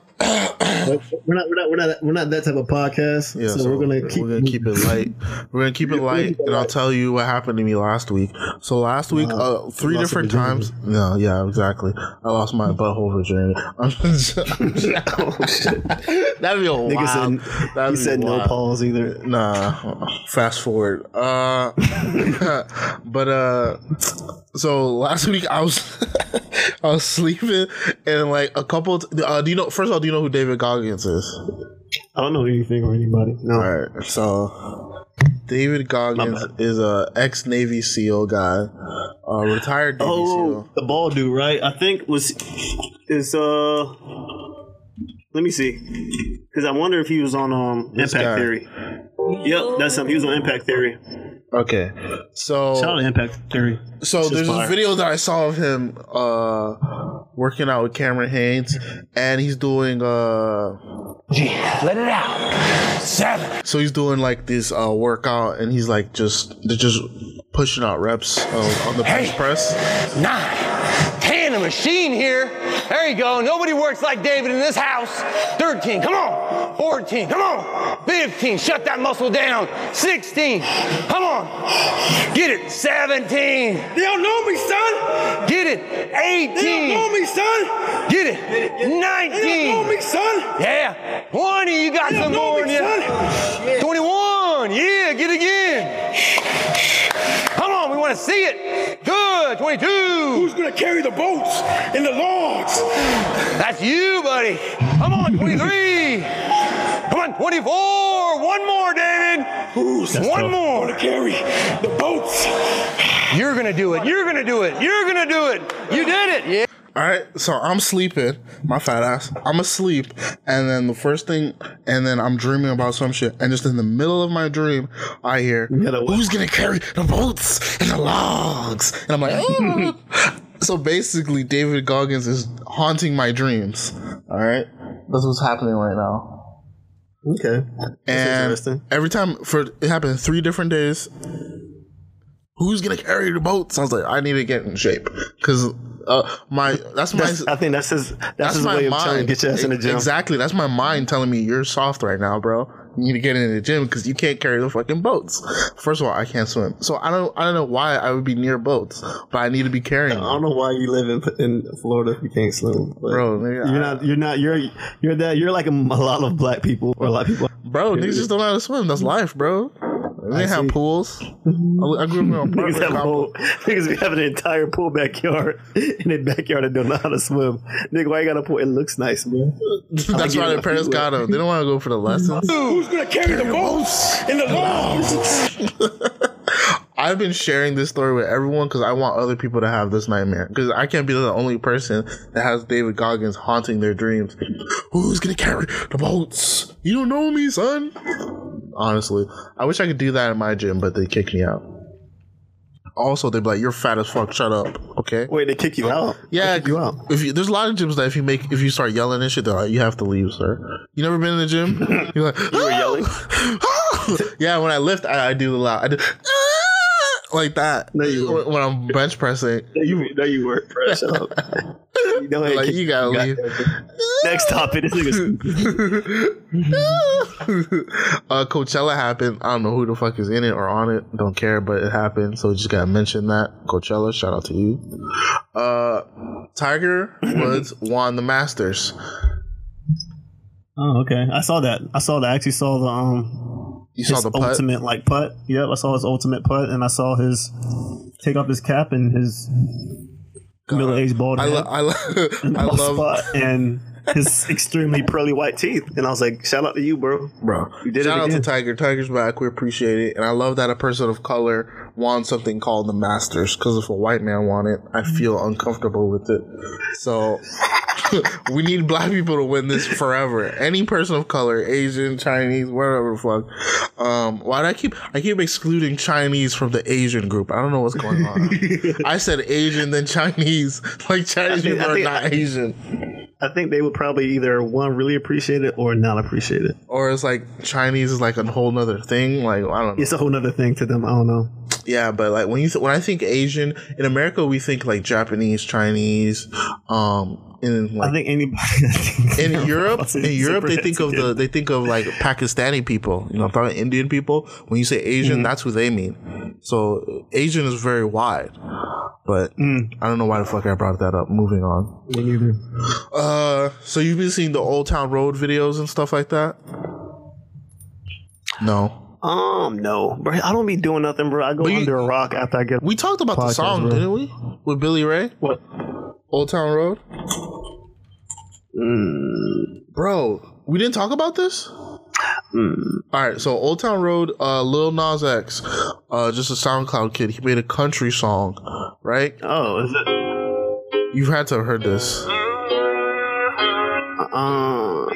We're not we're not we're not we're not that type of podcast. Yeah, so, we're gonna keep we're gonna keep it light. We're gonna keep it light, and I'll tell you what happened to me last week. So last week, uh, three different times. No, yeah, exactly. I lost my butthole virginity. (laughs) I'm just, I'm just- that'd be a Nigga wild. said, that'd he said no wild. pause either. Nah, fast forward. Uh, (laughs) but uh, so last week I was (laughs) I was sleeping and like a couple. Uh, do you know? First of all, do you know who David Goggins is? I don't know anything or anybody. No. All right, so David Goggins is a ex Navy SEAL guy, a retired Navy Oh, SEAL. the bald dude, right? I think was is uh. Let me see, because I wonder if he was on um This Impact guy. Theory. Yep, that's him. He was on Impact Theory. Okay, so Shout out to Impact Theory. So there's fire. this video that I saw of him uh working out with Cameron Hanes and he's doing uh Let it out. Seven. so he's doing like this uh workout and he's like just they're just pushing out reps uh, on the bench Hey. press. Nine machine here. There you go. Nobody works like David in this house. 13, come on. 14, come on. 15, shut that muscle down. 16, come on. Get it. 17. They don't know me, son. Get it. 18. They don't know me, son. Get it. 19. They don't know me, son. Yeah. 20, you got some more in you. 21 on. Yeah, get again. Come on, we want to see it. Good, 22. Who's going to carry the boats in the logs? That's you, buddy. Come on, 23. Come on, 24. One more, David. Who's one tough. more to carry the boats? You're going to do it. You're going to do it. You're going to do it. You did it. Yeah. All right, so I'm sleeping, my fat ass. I'm asleep, and then the first thing, and then I'm dreaming about some shit, and just in the middle of my dream, I hear, "Who's gonna carry the boats and the logs?" And I'm like, "Oh." (laughs) so basically, David Goggins is haunting my dreams. All right, that's what's happening right now. Okay. And interesting. every time for it happened three different days. Who's gonna carry the boats? I was like, I need to get in shape because uh, my that's my That's, I think that's his. That's, that's his my way of mind. get your ass in the gym. Exactly. That's my mind telling me you're soft right now, bro. You need to get in the gym because you can't carry the fucking boats. First of all, I can't swim, so I don't. I don't know why I would be near boats, but I need to be carrying. I don't know why you live in in Florida if you can't swim, Bro, nigga, You're I- not. You're not. You're you're that. You're like a, a lot of black people or a lot of people. Bro, niggas just don't know how to swim. That's life, bro. They didn't have see. pools. I I grew up in an (laughs) Niggas apartment. have, a comp- whole, (laughs) niggas be having an entire pool backyard (laughs) in their backyard and don't know how to swim. Nigga, why you got a pool? It looks nice, man. That's why it. their parents got them. They don't want to go for the lessons. Who's gonna carry the boats in the logs? I've been sharing this story with everyone because I want other people to have this nightmare. Because I can't be the only person that has David Goggins haunting their dreams. Who's gonna carry the boats? You don't know me, son. Honestly, I wish I could do that in my gym, but they kick me out. Also, they'd be like, "You're fat as fuck. Shut up." Okay. Wait, they kick you out? Yeah, They kick you out. If you, there's a lot of gyms that if you make if you start yelling and shit, they're like, "You have to leave, sir." You never been in the gym? (laughs) You're like, you were yelling? (laughs) yeah, when I lift, I, I do the loud. I do like that. No, you when, when I'm bench pressing. (laughs) No, you, no, you weren't. Bro. Shut up. You know, Like you gotta leave. Next topic. This nigga's (laughs) uh, Coachella happened. I don't know who the fuck is in it or on it. Don't care, but it happened. So just gotta mention that Coachella. Shout out to you. Uh, Tiger (laughs) Woods won the Masters. Oh, okay. I saw that. I saw that. I actually saw the um. You saw his the putt? ultimate like putt. Yep, I saw his ultimate putt, and I saw his take off his cap and his middle aged bald I, head. lo- I, lo- (laughs) (laughs) I love and his (laughs) extremely pearly white teeth. And I was like, shout out to you, bro. bro. You did Shout it out to. Tiger. Tiger's back. We appreciate it, and I love that a person of color won something called the Masters. Because if a white man won it, I feel uncomfortable with it. So (laughs) we need black people to win this forever. Any person of color, Asian, Chinese, whatever the fuck. Um, why do I keep I keep excluding Chinese from the Asian group? I don't know what's going on. (laughs) I said Asian, then Chinese. (laughs) Like Chinese think- people are think- not Asian. I think they would probably either one really appreciate it or not appreciate it. Or it's like Chinese is like a whole nother thing. Like I don't know. It's a whole nother thing to them. I don't know. Yeah, but like when you th- when I think Asian in America, we think like Japanese, Chinese. Um, in like I think anybody in Europe, in Europe, they think of the the. they think of like Pakistani people. You know, I'm talking Indian people. When you say Asian, Mm-hmm. that's who they mean. So Asian is very wide. But Mm. I don't know why the fuck I brought that up. Moving on. Me neither. Uh, so you've been seeing the Old Town Road videos and stuff like that? No. Um, no, bro. I don't be doing nothing, bro. I go you- under a rock after I get. We talked about the song, bro. didn't we? With Billy Ray, what? Old Town Road. Mm, Bro, we didn't talk about this. mm. All right, so Old Town Road, uh, Lil Nas X, uh, just a SoundCloud kid. He made a country song, right? Oh, is it? You've had to have heard this. Uh,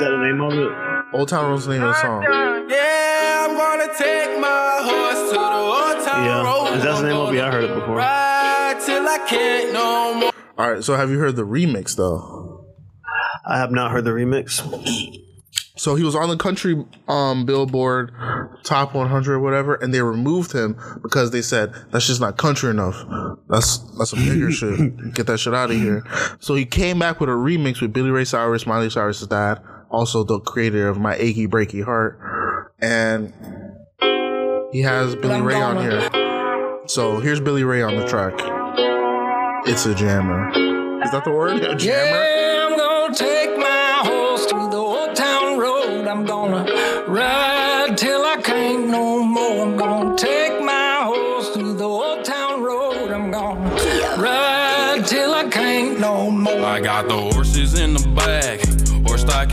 that the name of it? Old Town Road's the name of the song. Yeah, I'm gonna take my horse to the old town Yeah, road. is that the name of it? I heard it before. Ride till I can't no more. All right, so have you heard the remix though? I have not heard the remix. So he was on the country um billboard top 100 or whatever, and they removed him because they said that's just not country enough. That's that's some bigger shit. (laughs) Get that shit out of here. So he came back with a remix with Billy Ray Cyrus, Miley Cyrus's dad, also the creator of My Achy Breaky Heart, and he has Billy Ray on here. So here's Billy Ray on the track. It's a jammer. Is that the word? A jammer? Yeah, I'm gonna take my horse through the old town road. I'm gonna ride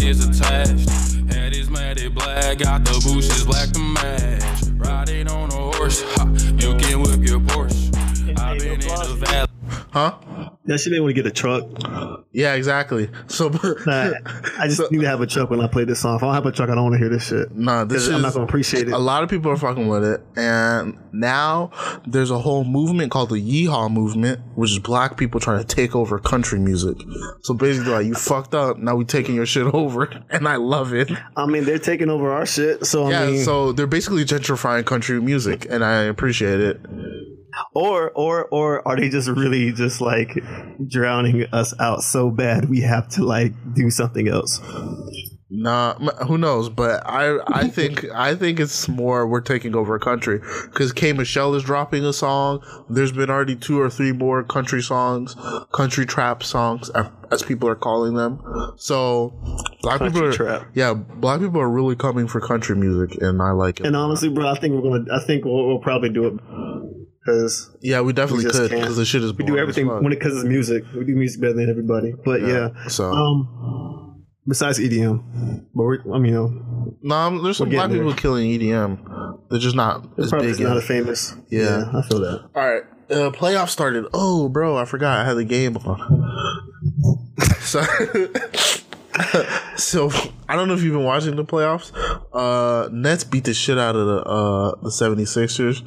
is attached. Head is matted black, got the bushes black to match. Riding on a horse, ha, you can whip That shit didn't want to get a truck. Yeah, exactly. So (laughs) Nah, I just need to have a truck when I play this song. If I don't have a truck, I don't want to hear this shit. Nah, this I'm not gonna appreciate it. A lot of people are fucking with it, and now there's a whole movement called the Yeehaw movement, which is black people trying to take over country music. So basically, like you fucked up, now we taking your shit (laughs) over, and I love it. I mean, they're taking over our shit. So I yeah, mean, so they're basically gentrifying country music, and I appreciate it. Or or or are they just really just like drowning us out so bad we have to like do something else? Nah, who knows? But I, I (laughs) think, I think it's more we're taking over a country because K Michelle is dropping a song. There's been already two or three more country songs, country trap songs, as people are calling them. So black Country people are, trap. yeah, black people are really coming for country music, and I like it. And honestly, bro, I think we're gonna. I think we'll, we'll probably do it because yeah, we definitely just could because the shit is. we do everything when it because it's music. We do music better than everybody. But Yeah, yeah, so- um, besides EDM, but we're, I mean, you know, No, there's some We're black getting people there. killing EDM. They're just not it's as probably big. not in- as famous. Yeah. I feel that. All right, uh, playoffs started. Oh, bro, I forgot I had the game on. (laughs) so, (laughs) so I don't know if you've been watching the playoffs. Uh, Nets beat the shit out of the uh the 76ers.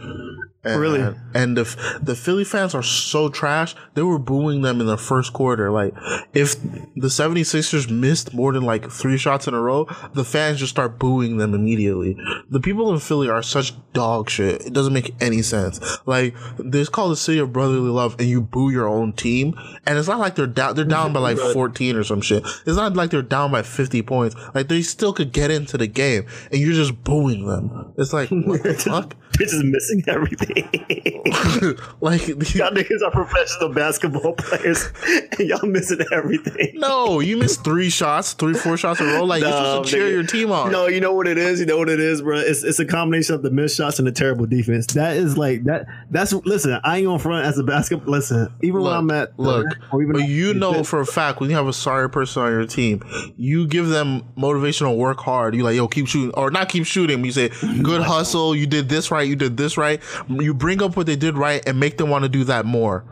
And, Really? And the the Philly fans are so trash. They were booing them in the first quarter. Like if the 76ers missed more than like three shots in a row, the fans just start booing them immediately. The people in Philly are such dog shit. It doesn't make any sense. Like this called the city of brotherly love, and you boo your own team, and it's not like they're down. They're down by like 14 or some shit. It's not like they're down by 50 points. Like they still could get into the game, and you're just booing them. It's like what the (laughs) fuck? Bitch is missing everything. (laughs) like (laughs) y'all niggas are professional basketball players, (laughs) and y'all missing everything. No, you missed three shots, three, four shots in a row. Like you're supposed to cheer nigga. your team on. No, you know what it is. You know what it is, bro. It's it's a combination of the missed shots and the terrible defense. That is like that. That's listen. I ain't gonna front as a basketball. Listen, even when I'm at Look, or even but you know for a fact when you have a sorry person on your team, you give them motivational work hard. You like, yo, keep shooting, or not keep shooting. You say, good hustle. You did this right. You did this right. You bring up what they did right and make them want to do that more.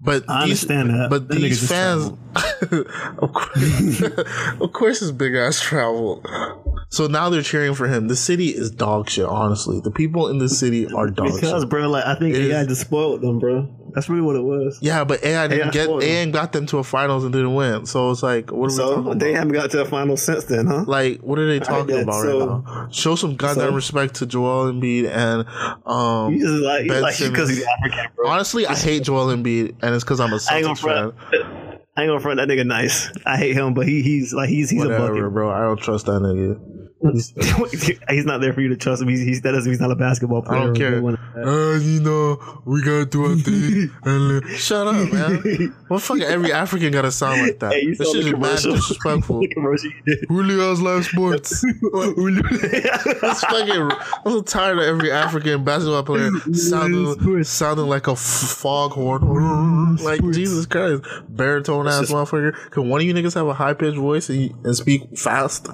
But I these, understand that. But That these fans, (laughs) of course, (laughs) of course, it's big ass travel. So now they're cheering for him. The city is dog shit. Honestly, the people in the city are dog because, shit. bro, like I think It AI is- just spoiled them, bro. That's really what it was. Yeah, but AI didn't AI get. AI got them to a finals and didn't win. So it's like, what are we So talking they haven't got to a final since then, huh? Like, what are they talking yeah, about so- right now? Show some goddamn so- respect to Joel Embiid and um. Just like you Ben like because he's Simmons. African, bro. Honestly, I hate Joel Embiid, and it's because I'm a Celtics fan. I ain't gonna front that nigga nice. I hate him, but he he's like he's he's a Whatever, bucket. bro. I don't trust that nigga. (laughs) he's not there for you to trust him. He's, he's that doesn't he's not a basketball player. I don't care. Uh, you know, we gotta do our thing. (laughs) and uh, shut up, man. What fucking every African gotta sound like that? Hey, this shit is mad disrespectful. (laughs) The commercial you did. Julio's live sports. That's fucking. I'm so tired of every African basketball player sounding sounding like a foghorn. Like Jesus Christ, baritone ass motherfucker. Can one of you niggas have a high pitched voice and, and speak fast?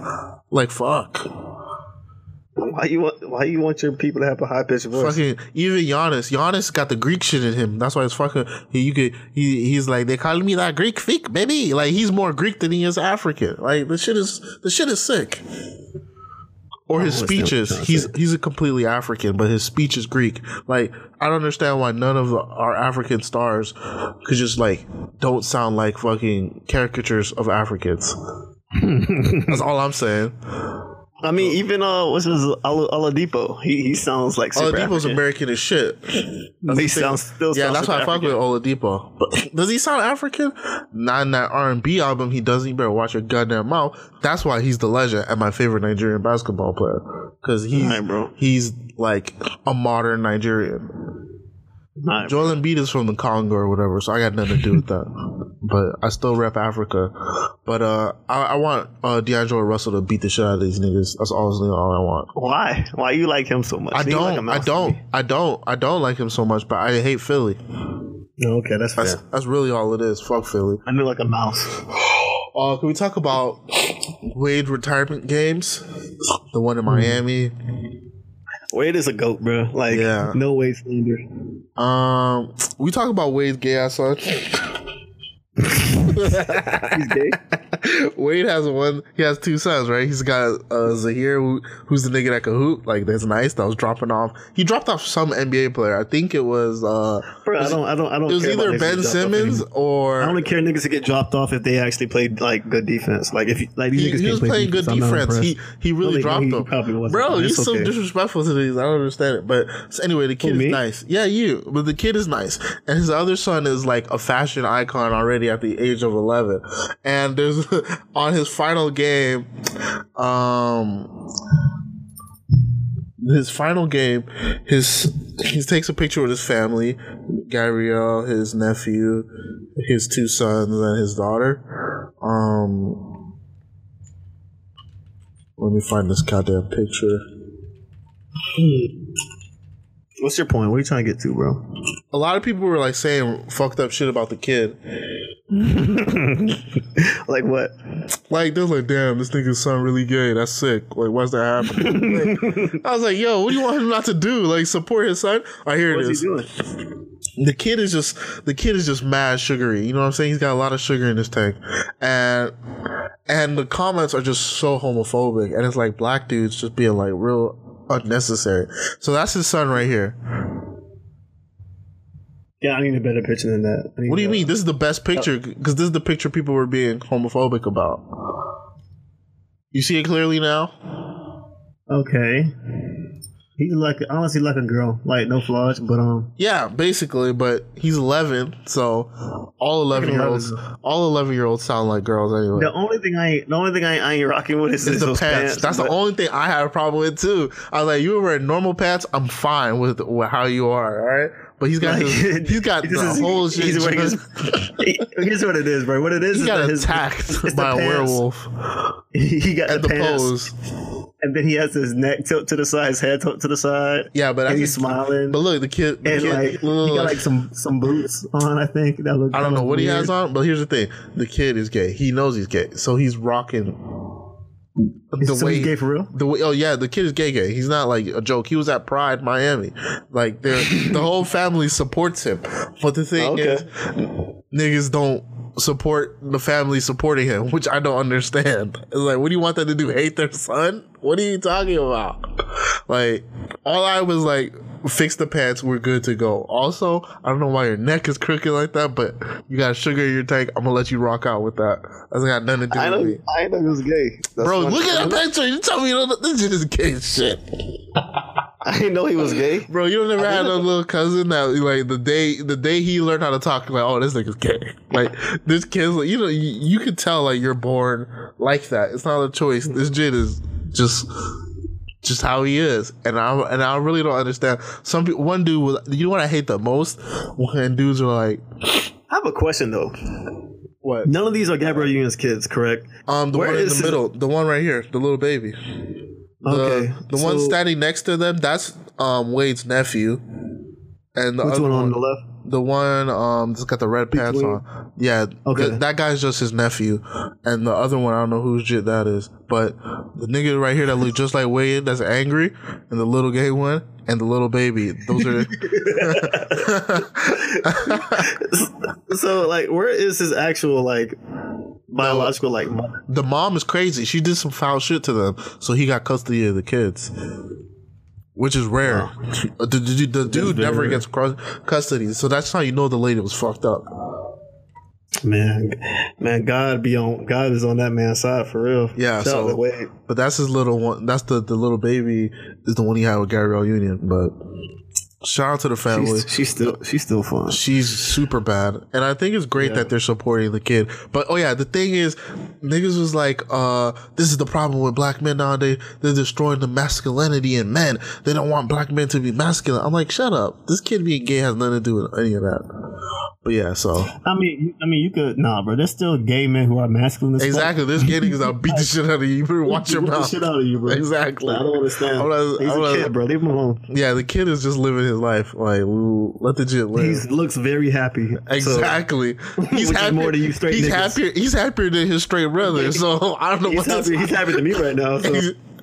Like fuck. Why you want why you want your people to have a high pitched voice? Fucking even Giannis. Giannis got the Greek shit in him. That's why it's fucking. He, you could. He, he's like they calling me that Greek freak, baby. Like he's more Greek than he is African. Like the shit is the shit is sick. Or his I understand what you're speeches. He's he's a completely African, but his speech is Greek. Like I don't understand why none of the, our African stars could just like don't sound like fucking caricatures of Africans. That's all I'm saying. I mean, even uh, what's his Ola- Oladipo? He he sounds like super Oladipo's African. American as shit. That's He sounds- still yeah, sounds that's why I fuck with Oladipo. But does he sound African? Not in that R and B album. He doesn't. You better watch your goddamn mouth. That's why he's the legend and my favorite Nigerian basketball player because he's Alright, bro. he's like a modern Nigerian. Alright, Joel Embiid is from the Congo or whatever, so I got nothing to do with that. But I still rep Africa. But uh, I, I want uh, D'Angelo Russell to beat the shit out of these niggas. That's honestly all I want. Why? Why you like him so much? I He like a don't. mouse I don't. I don't. I don't like him so much, but I hate Philly. Okay, that's fair. That's that's really all it is. Fuck Philly. I knew like a mouse. (sighs) Uh, can we talk about Wade retirement games? The one Hmm. in Miami. Wade is a goat, bro. Like, Yeah. no Wade slander. Um, we talk about Wade's gay ass (laughs) son. He's gay. (laughs) Wade has one. He has two sons, right? He's got uh, Zaire, who, who's the nigga that can hoop. Like that's nice. That was dropping off. He dropped off some NBA player. I think it was. uh Bro, I don't, I don't, I don't. It was either Ben that drop off Simmons or I only care niggas to get dropped off if they actually played like good defense. Like if like these he, niggas he was play playing good defense, I'm defense. He he really No, they- no, dropped he them. Bro, you're so okay. disrespectful to these. I don't understand it. But so anyway, the kid Who, is me? nice. Yeah, you. But the kid is nice, and his other son is like a fashion icon already at the age of eleven. And there's (laughs) on his final game, um. His final game, his he takes a picture with his family, Gabrielle, his nephew, his two sons, and his daughter. Um, let me find this goddamn picture. What's your point? What are you trying to get to, bro? A lot of people were like saying fucked up shit about the kid. (laughs) like what? Like they're like, damn, this nigga's son really gay. That's sick. Like, why's that happening? Like, I was like, yo, what do you want him not to do? Like, support his son? I hear it What's he doing? the kid is just the kid is just mad sugary. You know what I'm saying? He's got a lot of sugar in his tank, and and the comments are just so homophobic, and it's like black dudes just being like real unnecessary. So that's his son right here. Yeah, I need a better picture than that. What do you a- mean? This is the best picture because this is the picture people were being homophobic about. You see it clearly now. Okay. He's like honestly like a girl, like no flaws, but um, Yeah, basically, but he's 11, so all 11 year olds, all 11 year olds sound like girls anyway. the only thing I the only thing I, I ain't rocking with is, is the pants. pants. That's the only thing I have a problem with too. I was like, you were wearing normal pants, I'm fine with, with how you are, all right? But he's got Like, his, he's got (laughs) this the is- whole shit. he's wearing his- Here's what it is, bro. What it is he is got his, attacked (laughs) by a werewolf (laughs) He got at the, the pose. and then he has his neck tilt to the side, his head tilt to the side. Yeah, but and I he's smiling. But look, the kid, the and kid like look, he got like some some boots on. I think that look. I don't know what he has on, but here's the thing: the kid is gay. He knows he's gay, so he's rocking. The So he's gay for real? The way, oh yeah, the kid is gay. Gay. He's not like a joke. He was at Pride Miami. Like the whole family supports him. But the thing (laughs) Okay. is, niggas don't support the family supporting him, which I don't understand. It's like, what do you want them to do? Hate their son? What are you talking about? Like, all I was like, fix the pants. We're good to go. Also, I don't know why your neck is crooked like that, but you got sugar in your tank. I'm gonna let you rock out with that. That's got nothing to do I with know. me. I know he was gay. That's Bro, look at that picture. You tell me you don't know- this shit is gay shit. (laughs) I didn't know he was gay. Bro, you don't never had a little cousin that like the day the day he learned how to talk, like, oh, this nigga's gay. Like this kid's like, you know, you, you could tell like you're born like that. It's not a choice. This jit is just just how he is, and I and I really don't understand. Some people, one dude was, you know what I hate the most when dudes are like, I have a question though. what? None of these are Gabrielle Union's kids, correct? Um, the Where one in the middle, the one right here, the little baby. The, Okay, the one so- standing next to them, that's um Wade's nephew, and the Which other one on the left? The one um that's got the red pants Between- on. Yeah. Okay. th- that guy's just his nephew. And the other one, I don't know whose shit that is. But the nigga right here that looks just like Wade that's angry, and the little gay one, and the little baby. Those are (laughs) (laughs) So like, where is his actual like biological like mother? the mom is crazy. She did some foul shit to them, so he got custody of the kids. Which is rare. Uh, the, the- the- the dude never rare. gets custody, so that's how you know the lady was fucked up. Man, man, God be on. God is on that man's side for real. Yeah, Shout so but that's his little one. That's the the little baby is the one he had with Gabrielle Union. But shout out to the family. She's, she's still she's still fun. She's super bad, and I think it's great Yeah. that they're supporting the kid. But oh yeah, the thing is, niggas was like, uh, this is the problem with black men nowadays. They're destroying the masculinity in men. They don't want black men to be masculine. I'm like, shut up. This kid being gay has nothing to do with any of that. But yeah, so I mean, I mean, you could nah, bro. There's still gay men who are masculine. Exactly, this gay niggas out beat the shit out of you. Better watch your Beat the mouth. shit out of you, bro. Exactly. Like, I don't understand. I'm not- He's I'm a not- kid, bro. Leave him alone. Yeah, the kid is just living his life. Like, let the shit live. He looks very happy. So- Exactly. (laughs) He's Which is happier. more than you straight he's niggas. happier. He's happier than his straight brother. So (laughs) I don't know he's happy. He's happy than me right now. So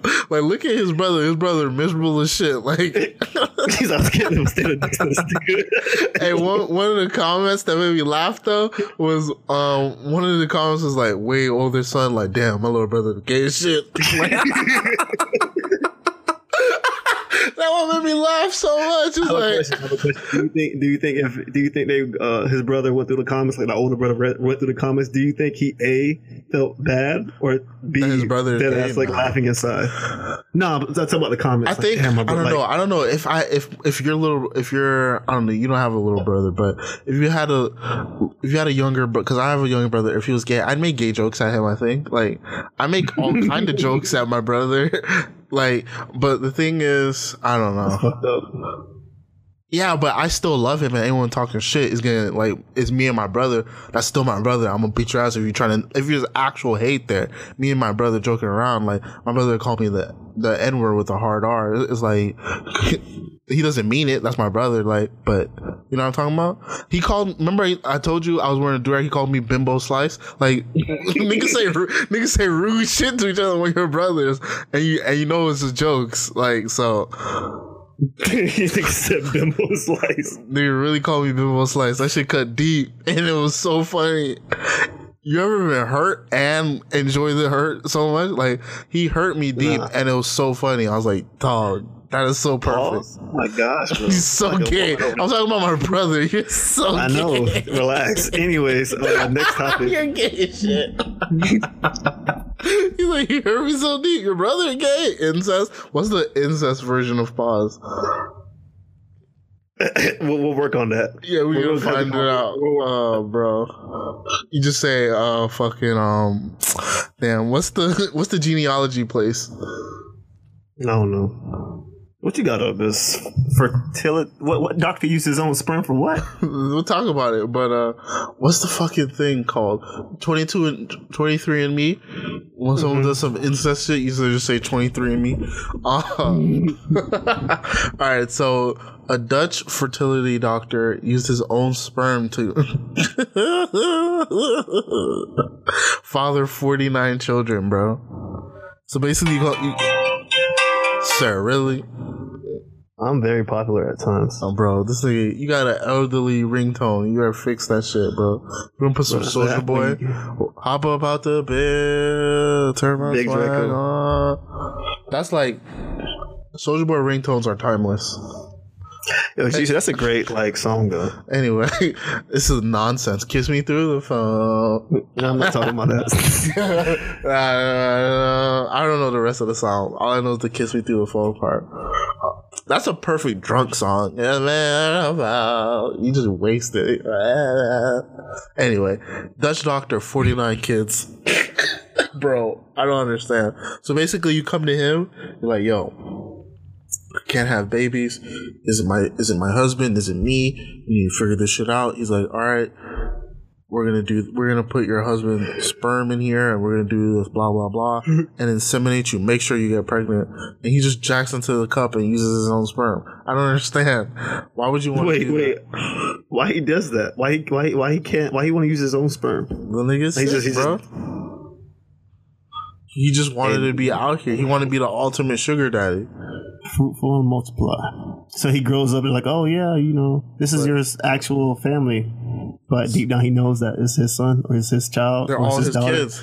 (laughs) like, look at his brother. His brother miserable as shit. Like, (laughs) he's out getting him state of distance. hey, one one of the comments that made me laugh though was um one of the comments was like, way older son. Like, damn, my little brother the gay as shit. (laughs) that one made me laugh so much. It's I have a like, question, I have a question. Do you think? Do you think if? Do you think they? Uh, his brother went through the comments, like the older brother read, went through the comments. Do you think he a felt bad or b his brother is that gay, that's like laughing inside? No, but I'm about the comments. I like, think damn, my I don't like, know. I don't know if I if if you're little if you're I don't know. You don't have a little brother, but if you had a if you had a younger brother, because I have a younger brother. If he was gay, I'd make gay jokes at him. I think like I make all kind of jokes at my brother. (laughs) like, but the thing is, I don't know. Yeah, but I still love him, and anyone talking shit is gonna like it's me and my brother. That's still my brother. I'm gonna beat your ass if you're trying to. If there's actual hate there, me and my brother joking around, like my brother called me the the n word with a hard R. It's like (laughs) he doesn't mean it. That's my brother. Like, but you know what I'm talking about. He called. Remember, I told you I was wearing a durag. He called me bimbo slice. Like (laughs) niggas say niggas say rude shit to each other when you're brothers, and you and you know it's just jokes. Like so. You think he said bimbo slice? Nigga really called me Bimbo Slice. I should cut deep, (laughs) and it was so funny. You ever been hurt and enjoy the hurt so much? Like he hurt me deep, Nah. and it was so funny. I was like, dog, that is so perfect. Oh my gosh, bro. (laughs) He's so Like gay. I'm talking about my brother. (laughs) You're so I know. gay. Relax. Anyways, uh, next topic. (laughs) You're gay as shit. He's like, you hurt me so deep. Your brother gay. Incest. What's the incest version of pause? we'll, we'll work on that. Yeah, we We'll gonna find it out. Uh, bro. You just say, uh, fucking, um, damn, what's the, what's the genealogy place? I don't know. What you got on this? fertility. What what doctor used his own sperm for what? (laughs) we'll talk about it, but, uh, what's the fucking thing called? 22 and 23 and me? When someone does some incest shit, you just say 23 and me. Uh, (laughs) Alright, so a Dutch fertility doctor used his own sperm to (laughs) father 49 children, bro. So basically, you, go, you sir, really? I'm very popular at times. Oh, bro, this nigga, you got an elderly ringtone. You gotta fix that shit, bro. You gonna put some Soulja Boy? Hop up out the bed, turn my Big flag on. That's like Soulja Boy ringtones are timeless. Yo, geez, that's a great like song though. Anyway, (laughs) this is nonsense. Kiss me through the phone. I'm not talking about that. (laughs) Uh, I don't know the rest of the song. All I know is the "Kiss Me Through the Phone" part. That's a perfect drunk song. Yeah, man, about- You just wasted it. (laughs) Anyway, Dutch doctor, forty nine kids. Bro, I don't understand. So basically, you come to him, you're like, "Yo, can't have babies. Is it my is it my husband? Is it me? We need to figure this shit out." He's like, "All right." we're gonna do we're gonna put your husband's sperm in here and we're gonna do this blah blah blah (laughs) and inseminate you make sure you get pregnant and he just jacks into the cup and uses his own sperm i don't understand why would you want to wait, wait. Why he does that? Why he why why he can't? Why he want to use his own sperm? the nigga's He just- he bro just- he just wanted to be out here he wanted to be the ultimate sugar daddy Fruitful and multiply. So he grows up and like, oh yeah, you know, this is your actual family, but deep down he knows that it's his son or it's his child. they're or all his daughter. kids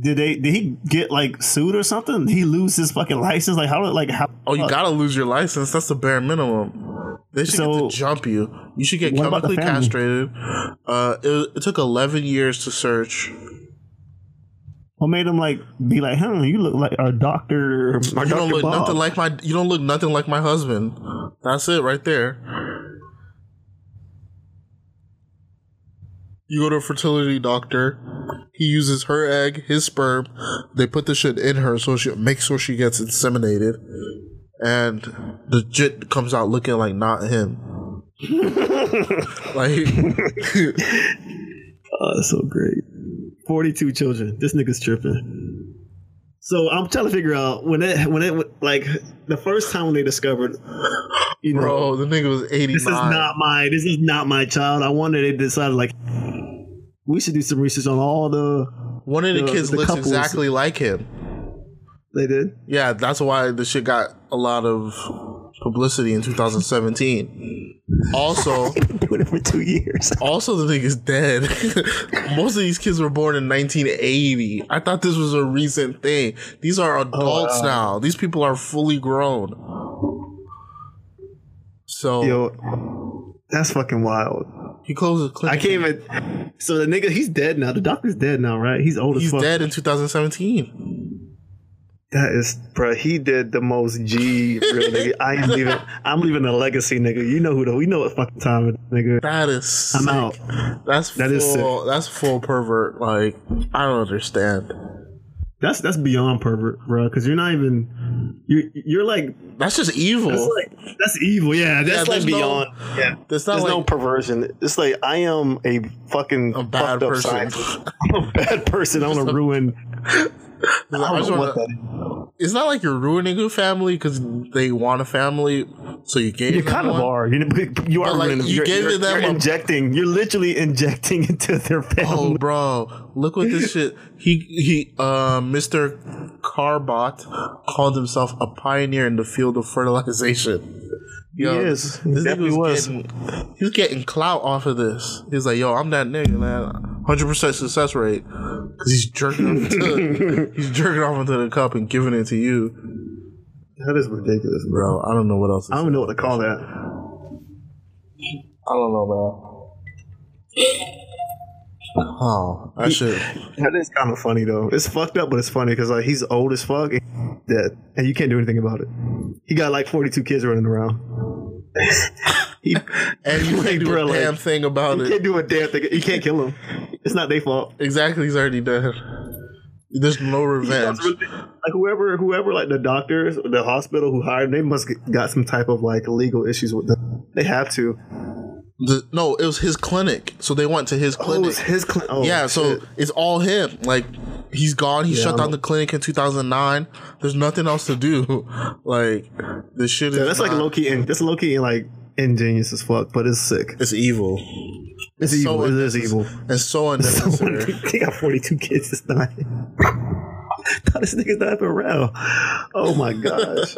Did they? Did he get like sued or something? Did he lose his fucking license? Like how? Did like how? oh you fuck? gotta lose your license that's the bare minimum They should So- get to jump you. You should get chemically castrated. Uh, it, it took 11 years to search. What made him like be like, huh? You look like our doctor, our you don't look Bob. nothing like my. You don't look nothing like my husband. That's it right there. You go to a fertility doctor. He uses her egg, his sperm. They put the shit in her so she makes sure she gets inseminated, and the jit comes out looking like not him. (laughs) like (laughs) Oh, that's so great. 42 children. This nigga's tripping. So I'm trying to figure out when it when it like the first time when they discovered, you know, Bro, the nigga was 89. this is not my this is not my child. I wonder they decided like we should do some research on all the One of the, the- kids the looks couples. exactly like him. they did. Yeah, that's why the shit got a lot of publicity in 2017. Also, (laughs) doing it for two years. (laughs) also the nigga's dead. (laughs) Most of these kids were born in 1980. I thought this was a recent thing. These are oh, adults wow. now. These people are fully grown. So Yo, that's fucking wild. he closed the I clinic. can't even. So the nigga, he's dead now. The doctor's dead now, right? He's old as fuck. He's dead in 2017. That is, bro. He did the most G real (laughs) nigga. I am leaving. I'm leaving a legacy, nigga. You know who the? We know what fucking time it is, nigga. That is I'm out. That's That full, is sick. That's full pervert. Like I don't understand. That's that's beyond pervert, bro. Because you're not even. You're you're like That's just evil. that's like that's evil. Yeah, that's Yeah, like there's no- beyond. yeah, There's not there's no perversion. It's like I am a fucking a bad person. (laughs) I'm a bad person. I want to (laughs) ruin. I I don't just know what that is. It's not like you're ruining a family because they want a family, so you gave You them kind of one. are. You, you are like, ruining you You're, gave you're, them you're a- injecting. You're literally injecting (laughs) into their family. Oh, bro, look what this shit. He he, uh, Mr. Karbaat called himself a pioneer in the field of fertilization. Yo, He is. He (laughs) This nigga definitely was. getting, he was getting clout off of this. He's like, yo, I'm that nigga, man. Hundred percent success rate because he's jerking off into, (laughs) he's jerking off into the cup and giving it to you, That is ridiculous, bro. bro. I don't know what else. To I don't even know what to call that. I don't know, man. Oh, I should. That is kind of funny though. It's fucked up, but it's funny because like he's old as fuck, and dead, and you can't do anything about it. He got like forty two kids running around. (laughs) he, And you can't do a like, damn thing about you it. You can't do a damn thing. You can't kill him. It's not their fault. Exactly, he's already dead. There's no revenge. Like whoever, whoever, like the doctors, the hospital who hired, him, they must get, got some type of like legal issues with them. They have to. The, no, it was his clinic, so they went to his Oh, clinic. it's his clinic. Oh, yeah, so it's all him. Like he's gone. He Yeah, shut down the clinic in 2009. There's nothing else to do. (laughs) Like this shit is. Yeah, that's like not- low key. and That's low key like ingenious as fuck, but it's sick. It's evil. It's, so evil. it is evil. It's so (laughs) unnecessary. he got 42 kids this night. (laughs) God, this nigga's not even around. Oh my gosh.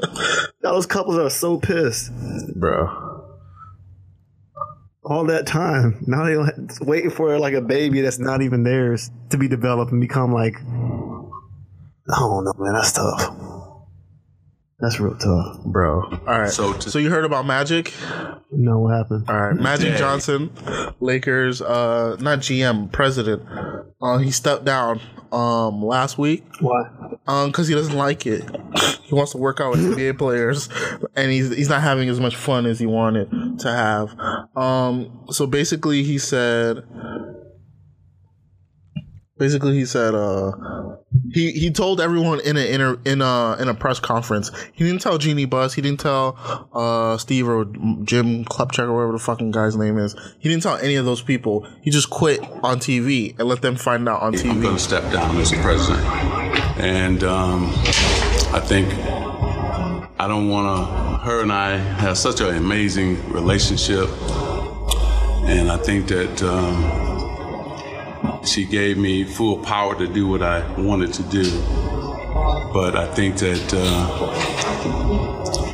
Now those couples are so pissed. Bro. All that time. Now they don't waiting for like a baby that's not even theirs to be developed and become like I don't know, man. That's tough. That's real tough. Bro. All right. So, so you heard about Magic? No, what happened? All right. Magic Yeah. Johnson, Lakers, uh, not GM, president. Uh, he stepped down um last week. Why? Um, because he doesn't like it. He wants to work out with NBA players, and he's he's not having as much fun as he wanted to have. Um, so basically, he said. Basically, he said, uh, he he told everyone in a in a in a in a press conference. He didn't tell Jeanie Buss. He didn't tell uh Steve or Jim Klepchak or whatever the fucking guy's name is. He didn't tell any of those people. He just quit on TV and let them find out on TV. I'm going to step down as president. And um, I think I don't want to, her and I have such an amazing relationship. And I think that um, she gave me full power to do what I wanted to do. But I think that uh,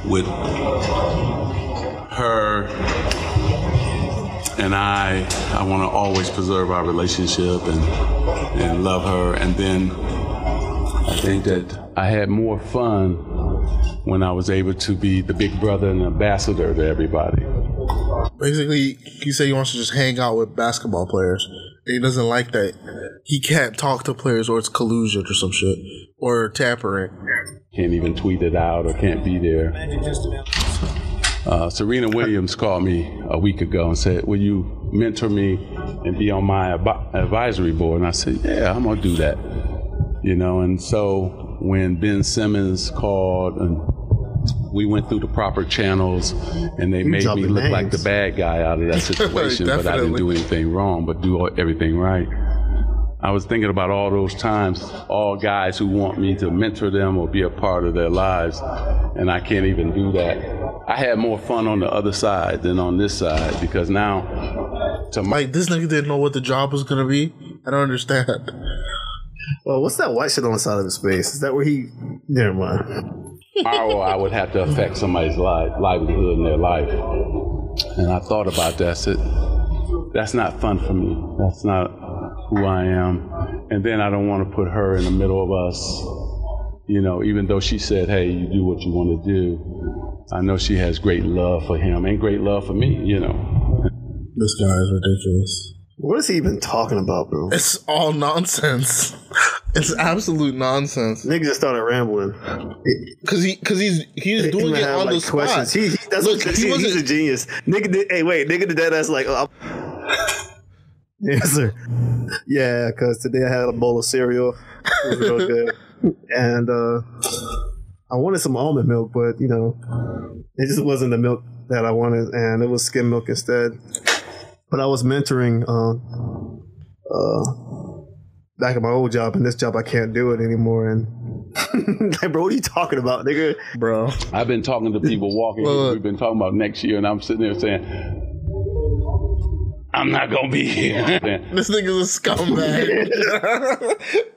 with her and I, I want to always preserve our relationship and and love her. And then I think that I had more fun when I was able to be the big brother and ambassador to everybody. Basically, he said he wants to just hang out with basketball players. And he doesn't like that he can't talk to players or it's collusion or some shit or tampering. Can't even tweet it out or can't be there. Uh, Serena Williams called me a week ago and said, "Will you mentor me and be on my ab- advisory board?" And I said, "Yeah, I'm gonna do that." You know, and so when Ben Simmons called and we went through the proper channels and they You made me dropping look like the bad guy out of that (laughs) situation, but I didn't do anything wrong, but do everything right. I was thinking about all those times, all guys who want me to mentor them or be a part of their lives, and I can't even do that. I had more fun on the other side than on this side because now, to my, Like this nigga didn't know what the job was gonna be. I don't understand. Well, what's that white shit on the side of his face? Is that where he? Never mind. Tomorrow I would have to affect somebody's life, livelihood in their life. And I thought about that. I said, that's not fun for me. That's not who I am. And then I don't want to put her in the middle of us. You know, even though she said, hey, you do what you want to do. I know she has great love for him and great love for me, you know. This guy is ridiculous. What is he even talking about, bro? It's all nonsense. It's absolute nonsense. Nigga just started rambling. Cause he, cause he's he's doing might it on like, the spot. questions. He, he, that's Look, what, he he wasn't- he's a genius. Nigga did. Hey, wait, nigga did that. That's like, oh, (laughs) yes, sir. Yeah, because today I had a bowl of cereal. It was real good, (laughs) and uh, I wanted some almond milk, but you know, it just wasn't the milk that I wanted, and it was skim milk instead. But I was mentoring. Um, uh, back at my old job, and this job I can't do it anymore. And (laughs) like, bro, what are you talking about, nigga? Bro, I've been talking to people (laughs) walking. here. We've been talking about next year, and I'm sitting there saying, I'm not going to be here. (laughs) This nigga's a scumbag.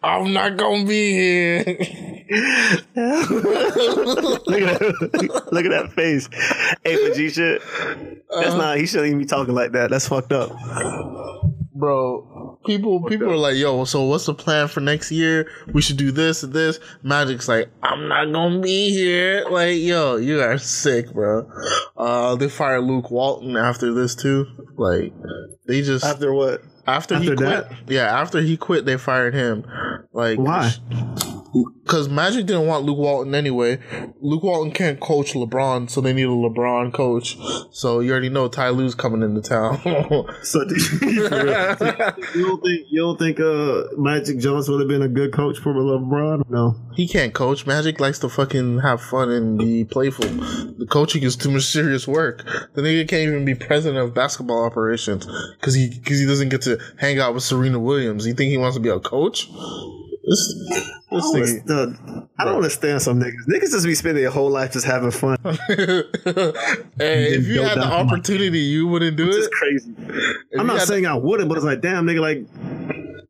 I'm not gonna be here. look at that, look at that face. Hey, but G shit. That's uh-huh. not. He shouldn't even be talking like that. That's fucked up. Bro, people people are like, yo, so what's the plan for next year? We should do this and this. Magic's like, I'm not gonna be here. Like, yo, you are sick, bro. Uh they fired Luke Walton after this too. Like, they just After what? after, he quit. that? Yeah, after he quit, they fired him. Like, Why? Because Magic didn't want Luke Walton anyway. Luke Walton can't coach LeBron, so they need a LeBron coach. So you already know Ty Lue's coming into town. (laughs) So (laughs) do you, you don't think you don't think uh, Magic Johnson would have been a good coach for LeBron? No. he can't coach. Magic likes to fucking have fun and be playful. The coaching is too much serious work. The nigga can't even be president of basketball operations because he because he doesn't get to hang out with Serena Williams. You think he wants to be a coach? This, I don't, oh, thing. understand, I don't understand some niggas. Niggas just be spending their whole life just having fun. (laughs) Hey, if you had the opportunity, you wouldn't do it. it. is crazy. If I'm not saying I wouldn't, but it's like, damn, nigga, like,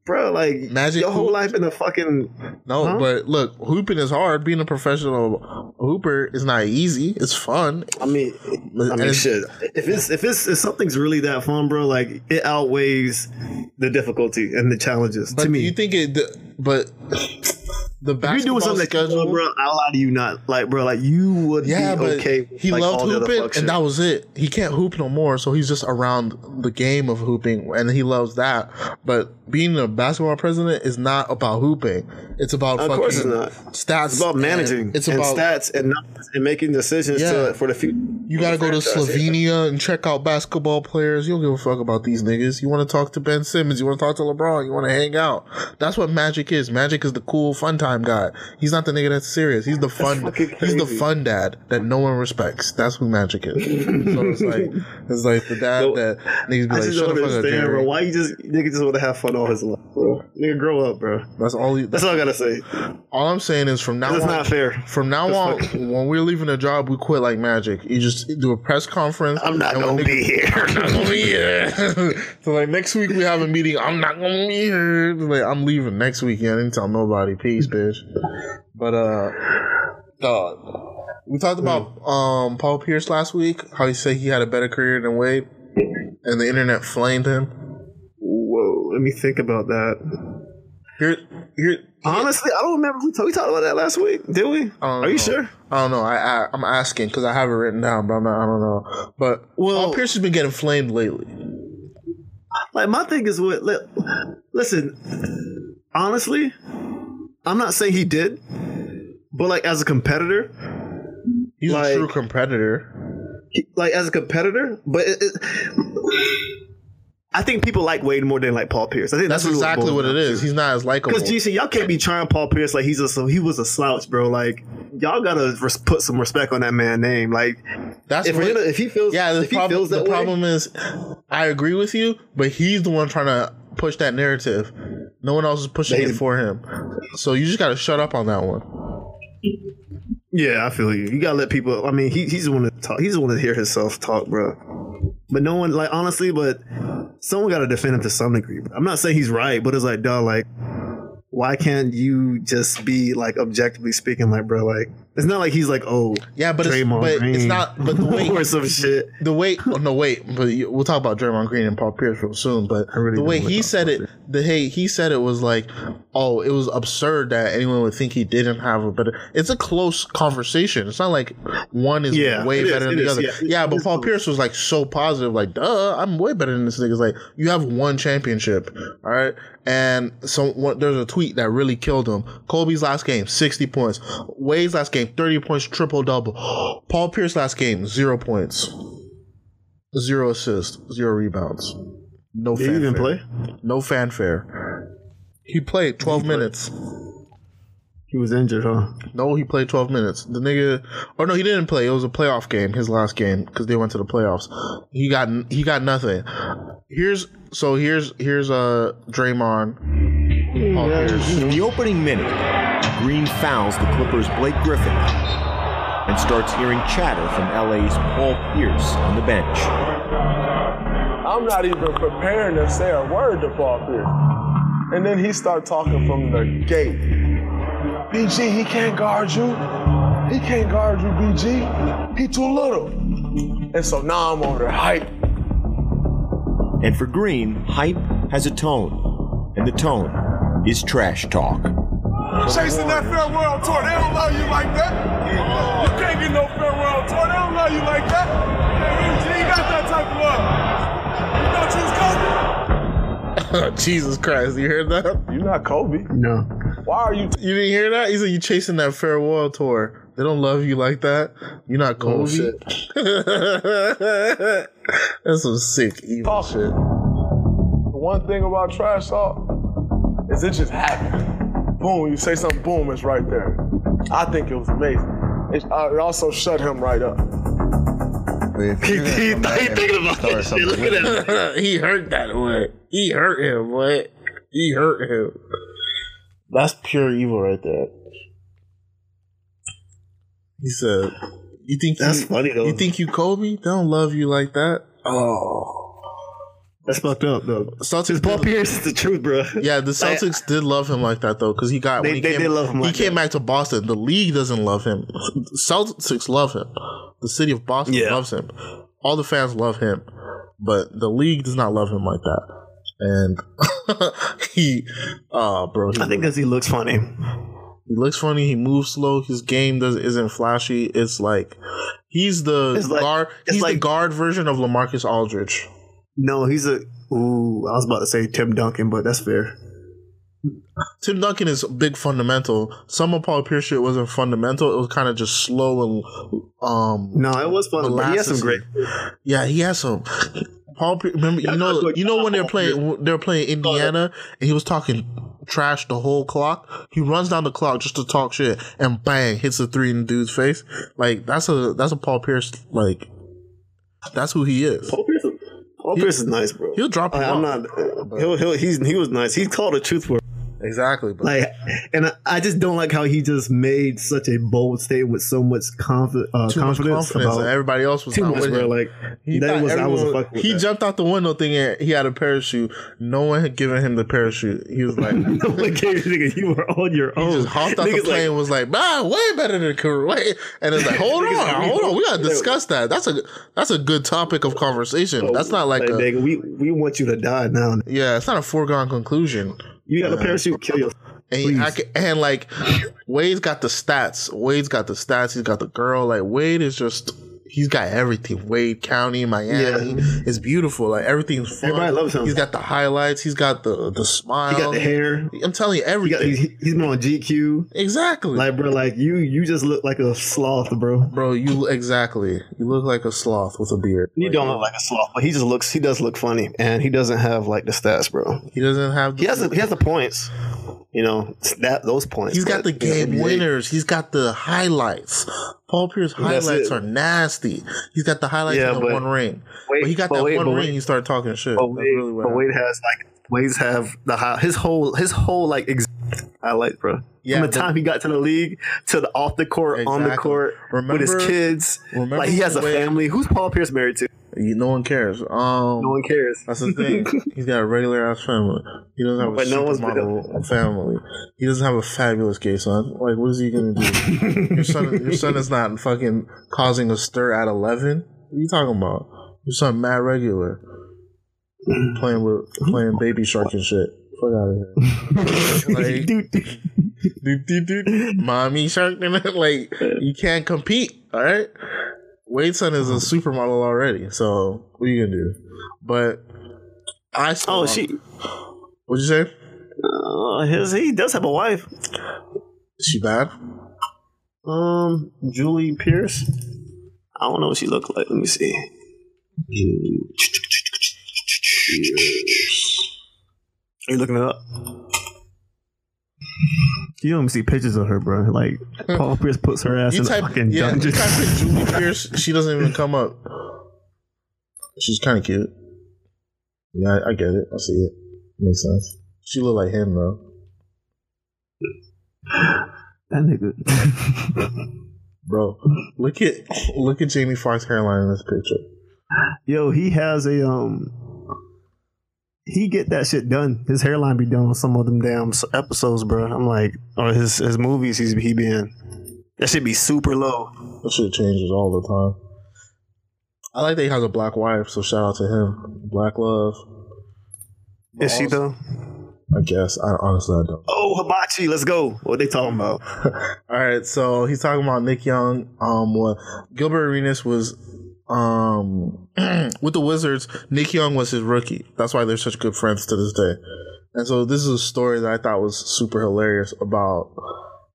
bro, like, Magic your whole hoop- life in a fucking. No, Huh? but look, hooping is hard. Being a professional hooper is not easy. It's fun. I mean, I mean, shit. If it's if it's if something's really that fun, bro, like it outweighs the difficulty and the challenges. But to me, you think it? But the if basketball you're doing something schedule, love, bro, I'll lie to you not. Like, bro, like you would yeah, be but okay. with, he like, loved all the other hooping, and that was it. He can't hoop no more, so he's just around the game of hooping, and he loves that. But being a basketball president is not about hooping. It's about Of fucking course it's not. stats. It's about managing. It's about stats and numbers and making decisions Yeah. to, for the future. You gotta go to. Slovenia and check out basketball players. You don't give a fuck about these niggas. You want to talk to Ben Simmons. You want to talk to LeBron. You want to hang out. That's what Magic is. Magic is the cool, fun time guy. He's not the nigga that's serious. He's the fun. He's the fun dad that no one respects. That's who Magic is. (laughs) so it's like it's like the dad that niggas be I like, shut the fuck up, bro. Why you just nigga just want to have fun all his life, bro? Nigga, grow up, bro. That's all. He, That's all I gotta say. all I'm saying is from now That's on. not fair. From now That's on, when we're leaving a job, we quit like magic. You just do a press conference. I'm not gonna be here. (laughs) I'm not gonna be here. (laughs) so like next week we have a meeting. I'm not gonna be here. Like I'm leaving next week. Yeah, I didn't tell nobody. Peace, bitch. But uh, dog. We talked about um Paul Pierce last week. How he said he had a better career than Wade, and the internet flamed him. Whoa, let me think about that. Here, here. Honestly, I don't remember. We, talk, we talked about that last week, did we? Are know. you sure? I don't know. I, I I'm asking because I have it written down, but I'm not. I don't know. But Paul Pierce has been getting flamed lately. Like my thing is what. li- Listen, honestly, I'm not saying he did, but like as a competitor, he's like, a true competitor. Like as a competitor, but it, it, I think people like Wade more than like Paul Pierce. I think That's that's, really exactly what it is. He's not as likable. Because GC, y'all can't be trying Paul Pierce like he's a he was a slouch, bro. Like y'all gotta res- put some respect on that man name. Like That's if, what- him- if he feels Yeah, the, he problem, feels the way, problem is, I agree with you, but he's the one trying to push that narrative. No one else is pushing it for him. So you just got to shut up on that one. Yeah, I feel you. You gotta let people. I mean, he, he's the one to talk. He's the one to hear himself talk, bro. But no one, like, honestly, but someone got to defend him to some degree. I'm not saying he's right, but it's like, dog, like, why can't you just be like objectively speaking, like, bro, like, it's not like he's like, oh, Yeah, but it's, but Green it's not. But the way (laughs) or some shit. The way, oh, no, wait. But you, we'll talk about Draymond Green and Paul Pierce real soon. But really the way he said it, the hey, he said it was like, oh, it was absurd that anyone would think he didn't have a better. It's a close conversation. It's not like one is Yeah, way it is, better than the is, other. yeah, Yeah, but Paul. Pierce was like so positive, like, duh, I'm way better than this nigga. It's like you have one championship, all right. And so what, there's a tweet that really killed him. Kobe's last game, 60 points. Wade's last game, 30 points, triple double. (gasps) Paul Pierce last game, zero points, zero assists, zero rebounds. No Did he even fanfare. No fanfare. He played 12 minutes. He was injured, huh? No, he played 12 minutes. The nigga, or no, he didn't play. It was a playoff game, his last game, because they went to the playoffs. He got he got nothing. Here's so here's here's uh Draymond. Paul Pierce. In the opening minute, Green fouls the Clippers' Blake Griffin and starts hearing chatter from LA's Paul Pierce on the bench. I'm not even preparing to say a word to Paul Pierce. And then he start talking from the gate. BG, he can't guard you. He can't guard you, BG. He too little. And so now I'm over there hype. And for Green, hype has a tone, and the tone is trash talk. Chasing that farewell tour, they don't love you like that. You can't get no farewell tour, they don't love you like that. BG, you got that type of love. You know, choose (laughs) Kobe. Jesus Christ, you heard that? You're not Kobe. No. Why are you? You didn't hear that? He said you chasing that farewell tour. They don't love you like that. You're not Kobe. Oh, Bullshit. (laughs) That's some sick evil Talk. shit. The one thing about trash talk it just happens. Boom, you say something, boom, it's right there. I think it was amazing. It, uh, it also shut him right up. He, he, he thinking about that shit. Look at that. (laughs) he hurt that boy. He hurt him, boy. He hurt him. That's pure evil right there. He said, "You think That's you, funny, though. You think you Kobe? They don't love you like that." Oh, That's fucked up, though. Celtics. Paul did- Pierce is the truth, bro. (laughs) Yeah, the Like, Celtics did love him like that though, because he got They- when he they came, did love him he like came that. back to Boston. The league doesn't love him. Celtics love him. The city of Boston Yeah. loves him. All the fans love him, but the league does not love him like that. And (laughs) he, uh, bro, he, I think because he looks funny. he looks funny. He moves slow. His game does isn't flashy. It's like he's the It's like- guard. it's He's the like- guard version of Lamarcus Aldridge. No, he's a. Ooh, I was about to say Tim Duncan, but that's fair. Tim Duncan is big fundamental. Some of Paul Pierce shit wasn't fundamental. It was kind of just slow and um. No, it was fun. But he has some great. Yeah, he has some. Paul, Pierce, remember you know you know when they're playing they're playing Indiana and he was talking trash the whole clock. He runs down the clock just to talk shit and bang hits a three in the dude's face. Like that's a that's a Paul Pierce like. That's who he is. Paul Pierce, Paul Pierce is nice, bro. He'll drop you I, I'm off. not. Uh, he'll, he'll, he's he was nice. He called a truth word. Exactly, but Like, and I, just don't like how he just made such a bold statement with so much confi- uh, too much confidence. confidence. about everybody else was too not much, with bro. him. Like He that was I was a fuck with He that. jumped out the window thinking he had a parachute. No one had given him the parachute. He was like, (laughs) No one gave you, nigga, you were on your own." he just hopped out the plane. like, and was like, man, way better than D-Wade. And it's like, (laughs) hold Niggas like, on, hold on, we gotta (laughs) discuss that. That's a that's a good topic of conversation. That's not like like, a nigga, we we want you to die now. yeah. It's not a foregone conclusion. You got a parachute, kill yourself. And, I can, and like Wade's got the stats. Wade's got the stats. He's got the girl. Like Wade is just he's got everything. Wade County, Miami, Yeah. it's beautiful. Like everything's fun. Everybody loves him. He's got the highlights. He's got the the smile. He got the hair. I'm telling you, He got, he's, been on GQ. exactly. Like, bro, like you, you just look like a sloth, bro. Bro, you exactly. You look like a sloth with a beard. You don't look like a sloth, but he just looks. He does look funny, and he doesn't have like the stats, bro. He doesn't have. He has. The, he has the points. You know that those points. He's got the but, you know, game NBA winners. He's got the highlights. Paul Pierce highlights are nasty. He's got the highlights Yeah, in the but- one ring. Wait, but he got but that one ring. He started talking shit. But Wade, really but Wade has like Wade's have the high, his whole his whole like ex- highlights, bro. Yeah, From the time he got to the league to the off the court, on the Exactly. court with his kids. remember like he has a Wade- family. Who's Paul Pierce married to? You, no one cares. Um, No one cares. That's the thing. (laughs) He's got a regular ass family. He doesn't have a no supermodel family. He doesn't have a fabulous gay son. Like, what is he gonna do? (laughs) your son, your son is not fucking causing a stir at eleven. What are you talking about? Your son mad regular, playing with playing baby shark and shit. Fuck out of here. (laughs) like, doot, doot, doot. mommy shark. like, you can't compete. All right. Wade's son is a supermodel already, so what are you gonna do? But I still Oh, she. What'd you say? Uh, his he does have a wife. Is she bad? Um, Julie Pierce. I don't know what she looked like. Let me see. Julie. Are you looking it up? You don't even see pictures of her, bro. Like Paul Pierce puts her ass You in type, fucking yeah, dungeon. you type in Julie (laughs) Pierce. She doesn't even come up. She's kind of cute. Yeah, I, I get it. I see it. Makes sense. She look like him though. That nigga. (laughs) Bro, look at look at Jamie Foxx's hairline in this picture. Yo, he has a um. He get that shit done. His hairline be done on some of them damn episodes, bro. I'm like, or his his movies he's he be in. That should be super low. That shit changes all the time. I like that he has a black wife, so shout out to him. Black love. Is she though? I guess. I honestly I don't. Oh, hibachi, let's go. What they talking about? (laughs) All right, so he's talking about Nick Young. Um, what Gilbert Arenas was um (clears throat) with the Wizards. Nick Young was his rookie. That's why they're such good friends to this day. And so this is a story that I thought was super hilarious about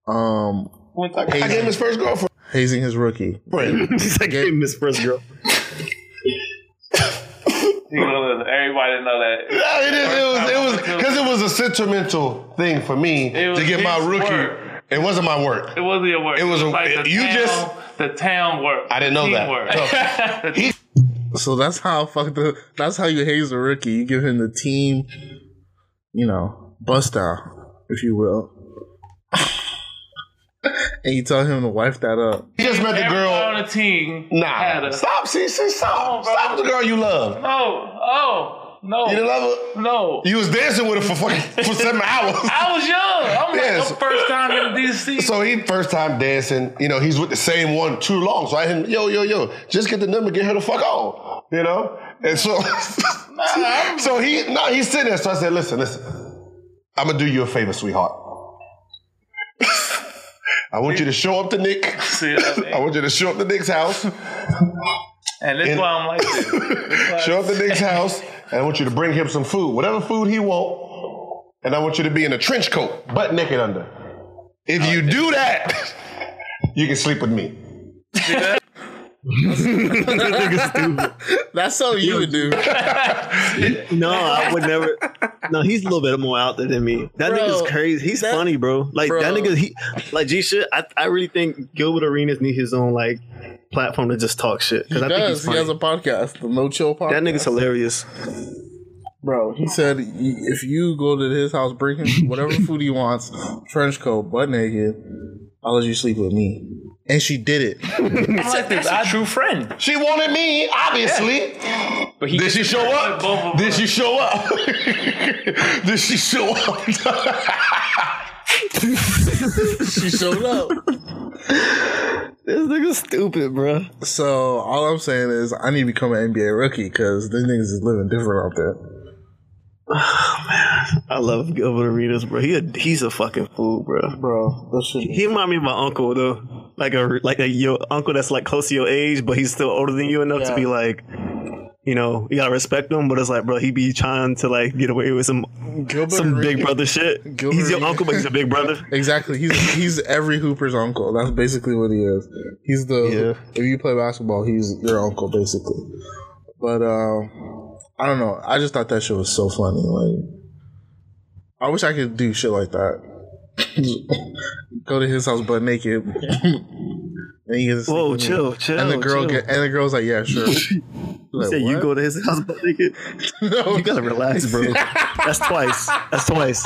um I gave him his first girlfriend. hazing his rookie. He's like, gave him his first girl. Everybody didn't know that. Yeah, it is. It was. It was because it was a sentimental thing for me to get my rookie. work. It wasn't my work. It wasn't your work. It was a- like the you just- the town work. I didn't know that. Teamwork. (laughs) He So that's how fuck the that's how you haze a rookie. You give him the team, you know, bust down, if you will. (laughs) and you tell him to wipe that up. He just met the Everyone girl. on the team had Nah, a stop. See, see, stop. Stop with the girl you love. No, oh, oh. No. You didn't love her. No. You was dancing with her for fucking for (laughs) seven hours. I was young. I'm Yes. like, the first time in DC. So he first time dancing, you know, he's with the same one too long. So I hit him, yo, yo, yo, just get the number, get her the fuck on. You know? And so (laughs) so he no, he's sitting there. So I said, listen, listen. I'm gonna do you a favor, sweetheart. (laughs) I want you to show up to Nick. See I mean? I want you to show up to Nick's house. And that's And- why I'm like this. Show up to Nick's house, and I want you to bring him some food, whatever food he want. And I want you to be in a trench coat, butt naked under. If you do that, (laughs) you can sleep with me. (laughs) That's something you would do. (laughs) No, I would never. No, he's a little bit more out there than me. That Bro, nigga's crazy. He's that- funny, bro. Like Bro. that nigga, he like G shit. I, I really think Gilbert Arenas need his own like platform to just talk shit because I think he's does. He has a podcast, the No Chill podcast. that nigga's hilarious. Bro, he said if you go to his house, bring him whatever (laughs) food he wants, trench coat, butt naked, I'll let you sleep with me. And she did it. I'm like this. I true friend. She wanted me, obviously. But he Did she show up? (laughs) Both of Did she show up? (laughs) Did she show up? (laughs) she showed up. This nigga's stupid, bro. So all I'm saying is I need to become an NBA rookie because these niggas is living different out there. I love Gilbert Arenas, bro. He a, he's a fucking fool, bro. Bro, that shit. He remind me of my uncle though, like a like a your uncle that's like close to your age, but he's still older than you enough to be like, you know, you gotta respect him. But it's like, bro, he be trying to like get away with some Gilbert some big brother shit. Gilbert he's your Arenas- uncle, but he's a big brother. (laughs) Exactly. He's he's every Hooper's uncle. That's basically what he is. He's the if you play basketball, he's your uncle basically. But uh, I don't know. I just thought that shit was so funny. Like, I wish I could do shit like that. (laughs) Go to his house butt naked. (laughs) And he gets Whoa, sleep with me. chill, chill, And the girl chill. get and the girl's like, yeah, sure. (laughs) You Like, said you go to his house butt naked. (laughs) You gotta relax, bro. That's twice. That's twice.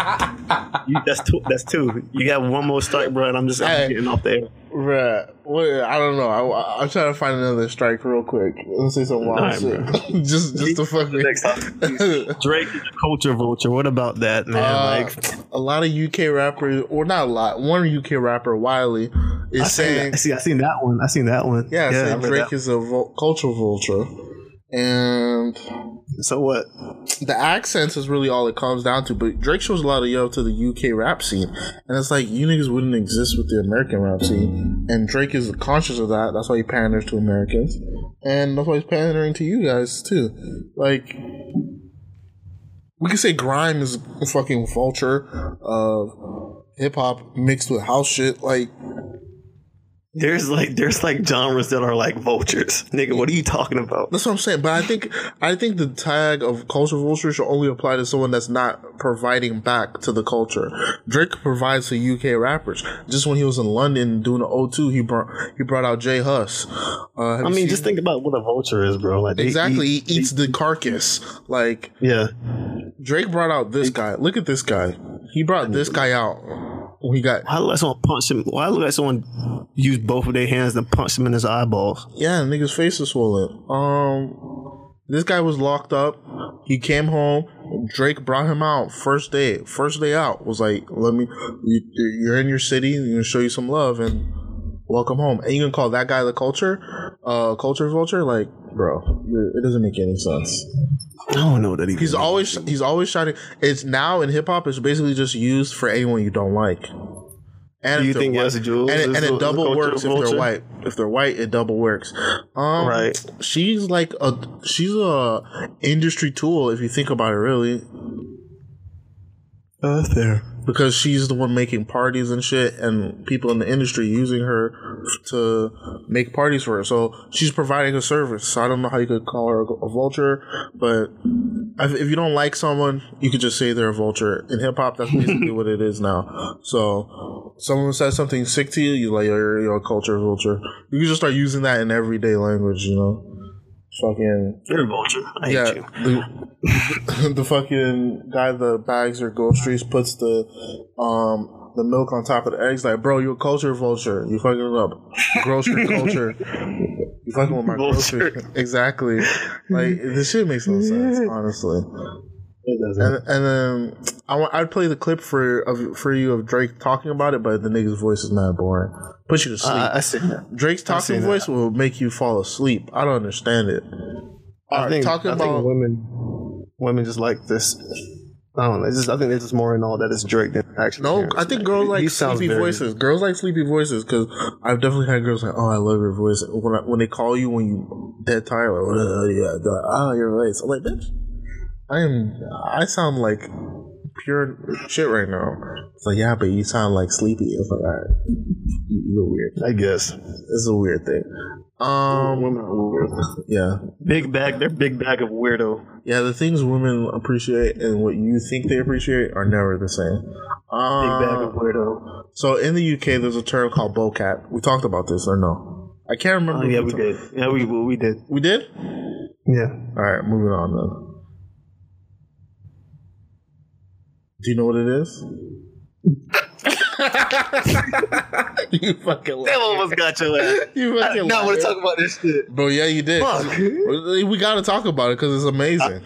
You, that's two. That's two. You got one more strike, bro, and I'm just I'm getting off there. Right. Well, I don't know. I, I'm trying to find another strike real quick. Let's say some wild Alright, (laughs) shit. just, just to fuck me. (laughs) Drake is a culture vulture. What about that, man? Uh, like, a lot of UK rappers, or not a lot. One UK rapper, Wiley, is I saying. See, I seen that one. I seen that one. yeah, saying Drake is a vul- cultural vulture, and so what? The accents is really all it comes down to. But Drake shows a lot of love to the UK rap scene, and it's like you niggas wouldn't exist with the American rap scene, and Drake is conscious of that. That's why he panders to Americans, and that's why he's pandering to you guys too. Like. We could say grime is a fucking vulture of hip hop mixed with house shit. Like, There's like there's like genres that are like vultures, nigga. What are you talking about? That's what I'm saying. But I think I think the tag of culture vulture should only apply to someone that's not providing back to the culture. Drake provides to UK rappers. Just when he was in London doing the O2, he brought he brought out J Hus. Uh, I mean, seen- just think about what a vulture is, bro. Like exactly, eat- he eats the carcass. Like yeah, Drake brought out this guy. Look at this guy. He brought this guy out. He got Why look like someone punch him? Why look like someone use both of their hands and punch him in his eyeballs? Yeah, nigga's face is swollen. Um, this guy was locked up. He came home. Drake brought him out first day. First day out was like, let me. You, you're in your city. You're gonna show you some love and welcome home. And you can call that guy the culture, uh, culture vulture. Like, bro, it doesn't make any sense. I don't know that he. He's always he's always shining. It's now in hip hop. It's basically just used for anyone you don't like. And Do you think white- YesJulz and, it- is and it double works if they're white. If they're white, it double works. Um, Right. She's like a she's a industry tool if you think about it. Really, Uh, there. because she's the one making parties and shit, and people in the industry using her to make parties for her. So she's providing a service. So I don't know how you could call her a vulture, but if if you don't like someone, you could just say they're a vulture. In hip hop, that's basically what it is now. So someone says something sick to you, you like you're, you're a culture vulture. You can just start using that in everyday language. You know, fucking You're a vulture. I hate yeah, you. the, (laughs) the fucking guy that bags your groceries puts the um the milk on top of the eggs. Like, bro, you a culture vulture. You fucking up grocery (laughs) culture. You fucking with my grocery. exactly. Like this shit makes no sense, (laughs) honestly. It doesn't. And, and then I want, I'd play the clip for of for you of Drake talking about it, but the nigga's voice is mad boring. Put you to uh, sleep. I, I see that. Drake's I see talking that. voice will make you fall asleep. I don't understand it. I Alright, think talking I about think women women just like this. I don't know. Just, I think they're just more in all that is it's Drake than actually. No, I think girls He- like he sleepy voices. Girls like sleepy voices because I've definitely had girls like, "Oh, I love your voice." When I, when they call you when you dead tired, like, "Oh, yeah, like, oh, your voice." I'm like, bitch, I am. I sound like pure shit right now. It's like, yeah, but you sound like sleepy. It's like, all right, you- you're weird. I guess It's a weird thing. Um, women are weird. yeah, Big bag. They're big bag of weirdo. yeah. The things women appreciate and what you think they appreciate are never the same. Big Um, bag of weirdo. So in the UK, there's a term called bocat. We talked about this or no? I can't remember. Oh yeah, we talked- did. Yeah, we we did. We did. Yeah. All right, moving on then. Do you know what it is? (laughs) you fucking. That almost got your ass. You I fucking. did not want liar. to talk about this shit. Bro, yeah, you did. Fuck. We got to talk about it because it's amazing.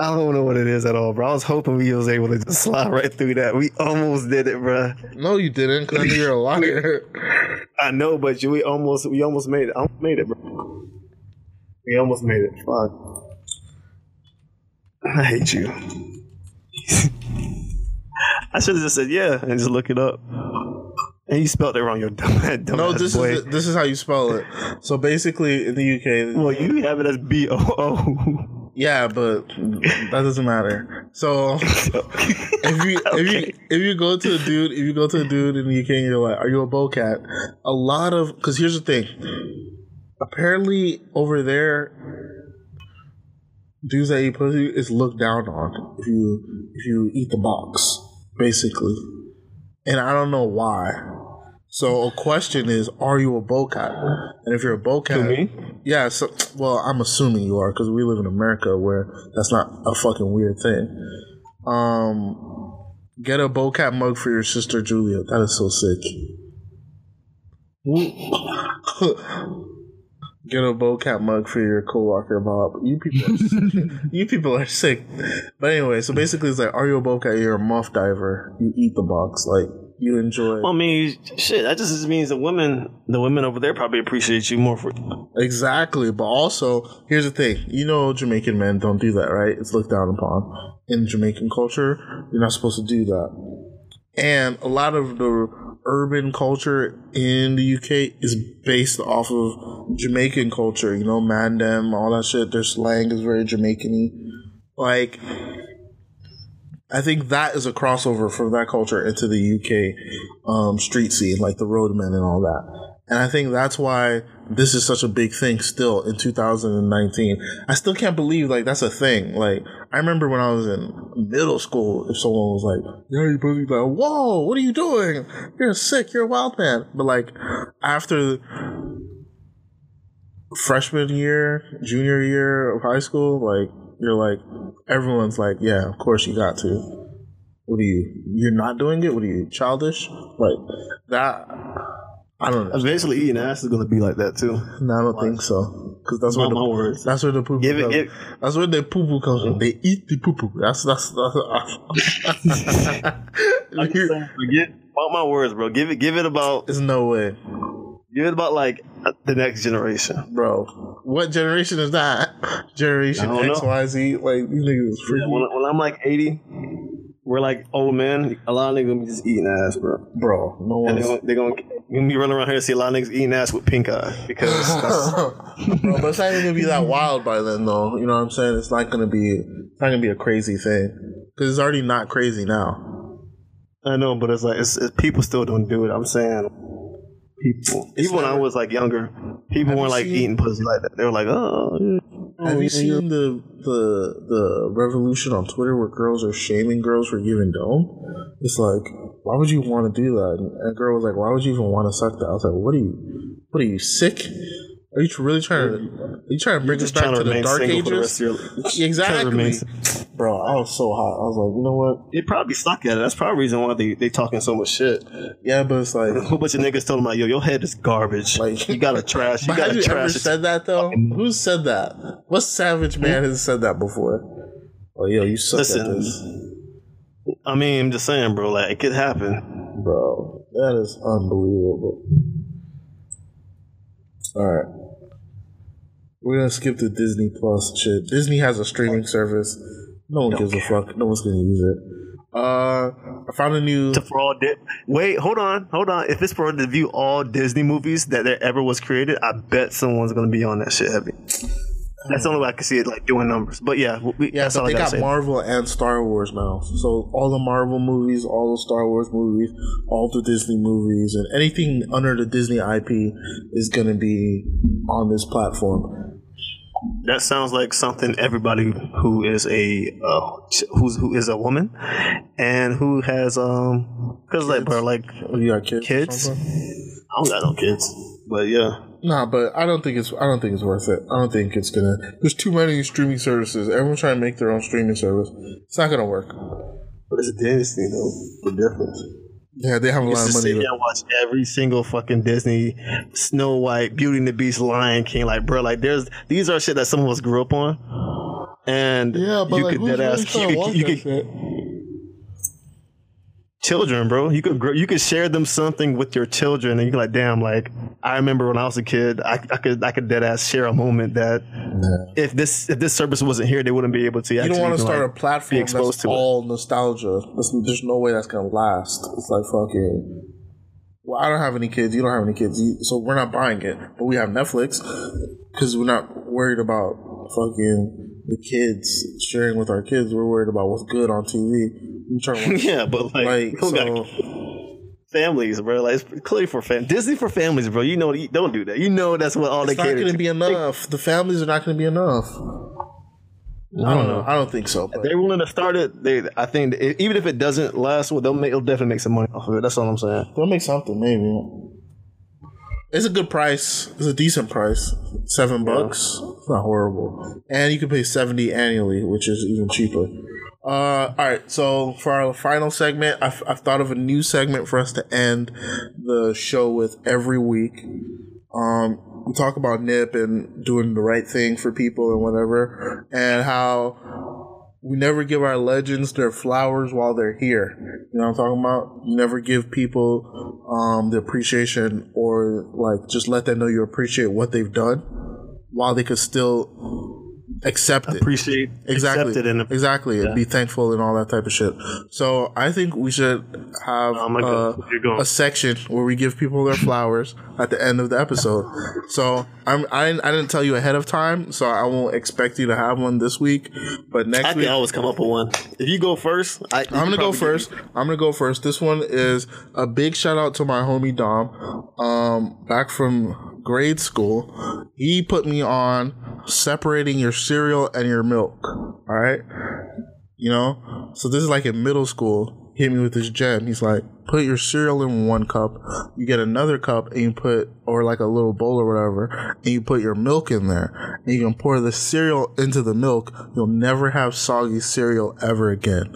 I don't know what it is at all, bro. I was hoping we was able to just slide right through that. We almost did it, bro. no, you didn't because I you're a (laughs) liar. I know, but you- we almost we almost made it. I almost made it, bro. We almost made it. Fuck. I hate you. (laughs) I should have just said yeah and just look it up. And you spelled it wrong, you dumb, (laughs) dumb No, this boy. is this is how you spell it. So basically, in the UK, well, you have it as B O O. (laughs) Yeah, but that doesn't matter. So if you if you if you go to a dude if you go to a dude in the UK and you're like, are you a bowcat? A lot of because here's the thing. Apparently, over there, dudes that eat pussy is looked down on if you if you eat the box, basically. And I don't know why. So a question is, are you a bowcat? And if you're a bowcat, yeah. So well, I'm assuming you are because we live in America where that's not a fucking weird thing. Um, get a bowcat mug for your sister Julia. That is so sick. Get a bowcat mug for your coworker Bob. You people, are, (laughs) you people are sick. But anyway, so basically, it's like, are you a bowcat? You're a muff diver. You eat the box. Like you enjoy. Well, I mean, shit. That just means the women, the women over there, probably appreciate you more for. Exactly, but also here's the thing: you know, Jamaican men don't do that, right? It's looked down upon in Jamaican culture. You're not supposed to do that, and a lot of the urban culture in the UK is based off of Jamaican culture. You know, Mandem, all that shit. Their slang is very Jamaican-y. Like, I think that is a crossover from that culture into the UK um, street scene, like the roadmen and all that. And I think that's why this is such a big thing still in 2019. I still can't believe like that's a thing. Like I remember when I was in middle school, if someone was like, "Yeah, you pussy," like, "Whoa, what are you doing? You're sick. You're a wild man." But like after freshman year, junior year of high school, like you're like everyone's like, "Yeah, of course you got to." What are you? You're not doing it. What are you? Childish? Like that. I don't know. Eventually, eating ass is gonna be like that too. No, I don't think so. Because that's where the my words. that's where the poo poo Give it- comes. give- that's where the poo poo comes from. They eat the poo poo. That's that's that's. (laughs) Forget about my words, bro. Give it, give it about. There's no way. Give it about like the next generation, bro. What generation is that? Generation I X, know. Y, Z. Like these niggas is freaky. when, when I'm like 80, we're like old men. A lot of niggas gonna be just eating ass, bro. Bro, no one's. they're gonna, they're gonna gonna be running around here and see a lot of niggas eating ass with pink eye because (laughs) that's, Bro, but it's not even gonna be that wild by then, though. You know what I'm saying? It's not gonna be. It's not gonna be a crazy thing because it's already not crazy now. I know, but it's like it's, it's, people still don't do it. I'm saying people. Even when I was like younger, people weren't like seen- eating pussy like that. They were like, oh. yeah. Have Oh, you seen the the the revolution on Twitter where girls are shaming girls for giving dome? It's like, why would you want to do that? And a girl was like, why would you even want to suck that? I was like, what are you? What are you sick? Are you really trying to? Are you trying to bring us back to to the dark single for the ages? your- (laughs) exactly, remain- bro. I was so hot. I was like, you know what? They probably stuck at it. That's probably the reason why they they talking so much shit. Yeah, but it's like A whole bunch of niggas told them like, yo, your head is garbage. Like you gotta trash. You (laughs) have gotta you ever trash. it. said that though? Who said that? What savage hmm? man has said that before? Oh, yo, you suck at Listen, this, I mean, I'm just saying, bro. Like it could happen. bro. That is unbelievable. All right, we're gonna skip the Disney Plus shit. Disney has a streaming service. No one gives a fuck. No one's gonna use it. Uh, I found a new. To for all Di- Wait, hold on, hold on. If it's for to view all Disney movies that there ever was created, I bet someone's gonna be on that shit heavy. That's the only way I can see it like doing numbers. But yeah, we, Yeah, all they got say. Marvel and Star Wars now. So all the Marvel movies, all the Star Wars movies, all the Disney movies, and anything under the Disney IP is gonna be on this platform. That sounds like something everybody who is a uh, who's who is a woman and who has um because like bro like you got kids? kids. I don't got no kids, but yeah. Nah, but I don't think it's. I don't think it's worth it. I don't think it's gonna. There's too many streaming services. Everyone's trying to make their own streaming service. It's not gonna work. But it's a Disney though. The difference. Yeah, they have a lot of money. To, watch every single fucking Disney, Snow White, Beauty and the Beast, Lion King. Like, bro, like there's these are shit that some of us grew up on, and yeah, but you like, could really ass you you that could? Children, bro. You could grow, you could share them something with your children, and you're like, damn, like I remember when I was a kid, I, I could I could dead ass share a moment that if this if this service wasn't here, they wouldn't be able to. You don't want to start like, a platform exposed that's to it. all nostalgia. There's, there's no way that's gonna last. It's like fucking. Well, I don't have any kids. You don't have any kids, you- so we're not buying it. But we have Netflix because we're not worried about fucking the kids sharing with our kids. We're worried about what's good on TV. I'm trying to (laughs) watch- yeah, but like, like who got families, bro. Like it's clearly for fam- Disney for families, bro. You know, you don't do that. You know that's what all it's they not cater going to be enough. The families are not going to be enough. I don't know. I don't think so. If they're willing to start it, they, I think even if it doesn't last, well, they'll make, they'll definitely make some money off of it. That's all I'm saying. They'll make something, maybe. It's a good price. It's a decent price. Seven bucks. It's not horrible. And you can pay seventy annually, which is even cheaper. Uh, all right. So for our final segment, I've, I've thought of a new segment for us to end the show with every week. Um, we talk about Nip and doing the right thing for people and whatever, and how we never give our legends their flowers while they're here. You know what I'm talking about? You never give people um, the appreciation or like just let them know you appreciate what they've done while they could still accept it. Appreciate, exactly, accept it and- exactly, and be thankful and all that type of shit. So I think we should have my God, you're going. a section where we give people their flowers at the end of the episode. So I'm I, I didn't tell you ahead of time, so I won't expect you to have one this week. But next I week can always come up with one. If you go first, I, I'm gonna go first. I'm gonna go first. This one is a big shout out to my homie Dom, um, back from grade school. He put me on separating your cereal and your milk. All right, you know. So this is like in middle school. Hit me with this gem. He's like, put your cereal in one cup. You get another cup and you put, or like a little bowl or whatever, and you put your milk in there. And you can pour the cereal into the milk. You'll never have soggy cereal ever again.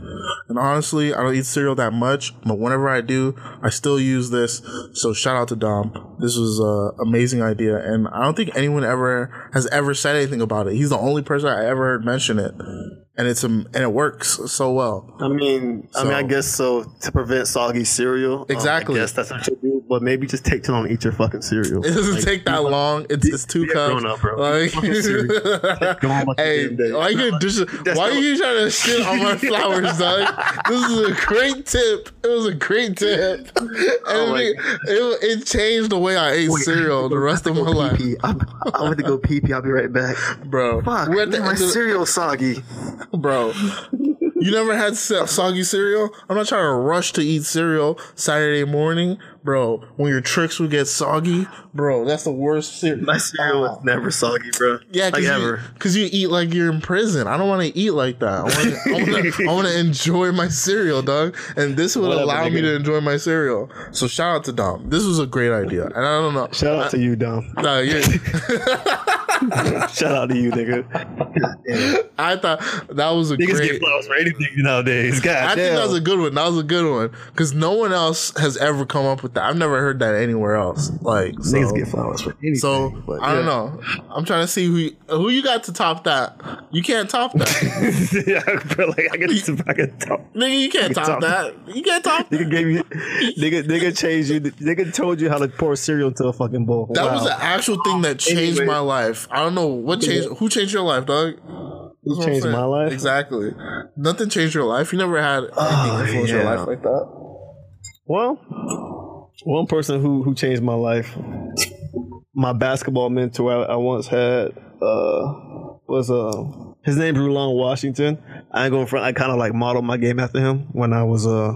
And honestly, I don't eat cereal that much, but whenever I do, I still use this. So shout out to Dom. This was a amazing idea, and I don't think anyone ever has ever said anything about it. He's the only person I ever heard mention it, and it's um, and it works so well. I mean, I mean, I guess so to prevent soggy cereal. Um, Exactly. I guess that's what you do. But maybe just take too long to eat your fucking cereal. It doesn't Like, take that long. It's, it's two cups. grown-up, bro. Like, Fucking cereal. Go on about your (laughs) hey, why you dis- why are you trying to shit on my (laughs) flowers, dog? This is a great tip. It was a great tip, (laughs) and Oh it, it, it changed the way I ate cereal the rest of my life, I'm, I went to go pee pee. I'll be right back. bro. Fuck, We're at the my cereal soggy. bro. You never had uh-huh. soggy cereal? I'm not trying to rush to eat cereal Saturday morning, bro. When your tricks would get soggy, bro, that's the worst cereal. My cereal was oh. never soggy, bro. Yeah, like cause ever. you, cause you eat like you're in prison. I don't want to eat like that. I want to, I (laughs) enjoy my cereal, dog. And this would Whatever, allow me to enjoy my cereal. So shout out to Dom. This was a great idea, and I don't know. Shout out to you, Dom. No, you're, (laughs) (laughs) (laughs) Shout out to you, nigga. (laughs) I thought that was a Niggas great. get flowers for anything nowadays. God I think that was a good one. That was a good one because no one else has ever come up with that. I've never heard that anywhere else. Like so, Niggas get flowers for anything. So but I don't know. I'm trying to see who you, who you got to top that. You can't top that, (laughs) yeah, bro, like I can, I can top. nigga. You can't can top top that. You can't top that. Nigga gave you, nigga, nigga changed you. Nigga told you how to pour cereal into a fucking bowl. That Wow. was the actual thing that changed Anyway. my life. I don't know what changed. Who changed your life, dog? That's changed my life? Exactly. Nothing changed your life. You never had anything Oh, influence your life like that. Well, one person who who changed my life, my basketball mentor I, I once had uh, was uh, his name's Rulon Washington. I ain't going front. I kind of like modeled my game after him when I was uh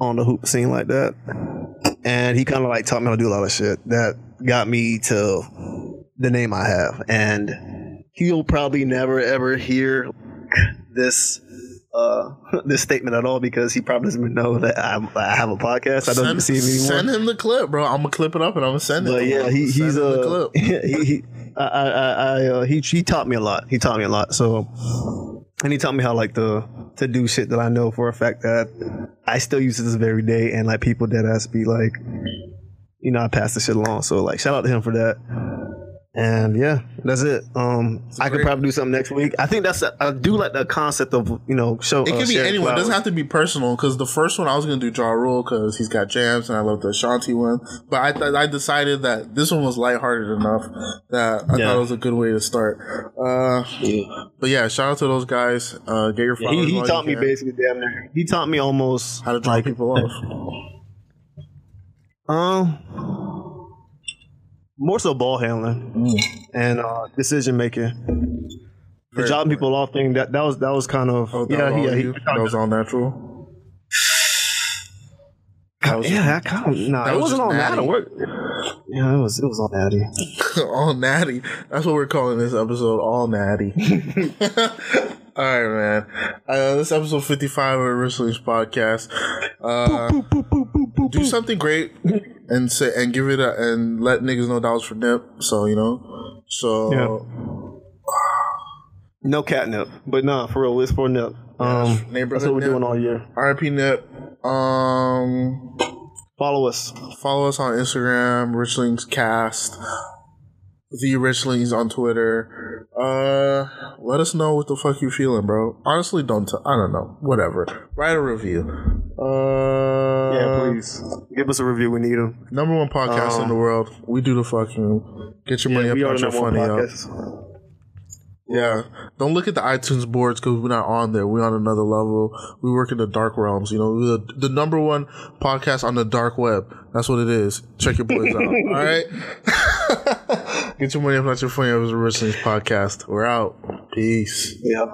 on the hoop scene like that, and he kind of like taught me how to do a lot of shit that got me to the name I have, and he'll probably never ever hear this uh (laughs) this statement at all because he probably doesn't even know that I'm, I have a podcast. I don't Send, see him anymore. send him the clip, bro. I'm gonna clip it up and I'm gonna send it. But yeah, he, he's a uh, clip. (laughs) he, he I, I, I uh, he he taught me a lot. He taught me a lot. So, and he taught me how like to to do shit that I know for a fact that I still use to this very day, and like people that ask be like, you know, I pass the shit along. So like, shout out to him for that. And yeah, That's it. Um, I could probably do something next week. I think that's I do like the concept of you know show. It uh, could be anyone. It doesn't have to be personal. Because the first one I was gonna do Ja Rule because he's got jams and I love the Ashanti one. But I th- I decided that this one was lighthearted enough that I Yeah. thought it was a good way to start. Uh, But yeah, shout out to those guys. Uh, get your Yeah, he, he taught me can. basically damn near. He taught me almost how to drop people off. (laughs) Um, more so ball handling and uh, decision making. The job people off thing that that was that was kind of Oh, that yeah was all yeah he, you? that was all natural. yeah that kind of nah that it was wasn't all natty. natty. Yeah, it was it was all natty. (laughs) all natty. That's what we're calling this episode. All natty. (laughs) (laughs) all right, man. Uh, this episode fifty-five of the Richlings podcast. Uh, do something great and say and give it a and let niggas know that was for Nip. So you know. So (sighs) No catnip, but nah, for real, it's for nip. Um, that's what we're Nip. doing all year. RIP Nip. Um, follow us. Follow us on Instagram, Richlings Cast, the Richlings on Twitter. Uh, let us know what the fuck you feeling, bro. Honestly, don't. T- I don't know. Whatever. Write a review. Uh, Yeah, please give us a review. We need them. Number one podcast in Um, the world. We do the fucking get your money Yeah, up, we are your funny up. Yeah, don't look at the iTunes boards because we're not on there. We're on another level. We work in the dark realms. You know, the, the number one podcast on the dark web. That's what it is. Check your boys out. (laughs) All right. (laughs) Get your money up, not your funny. It was a Richlings podcast. We're out. Peace. Yeah.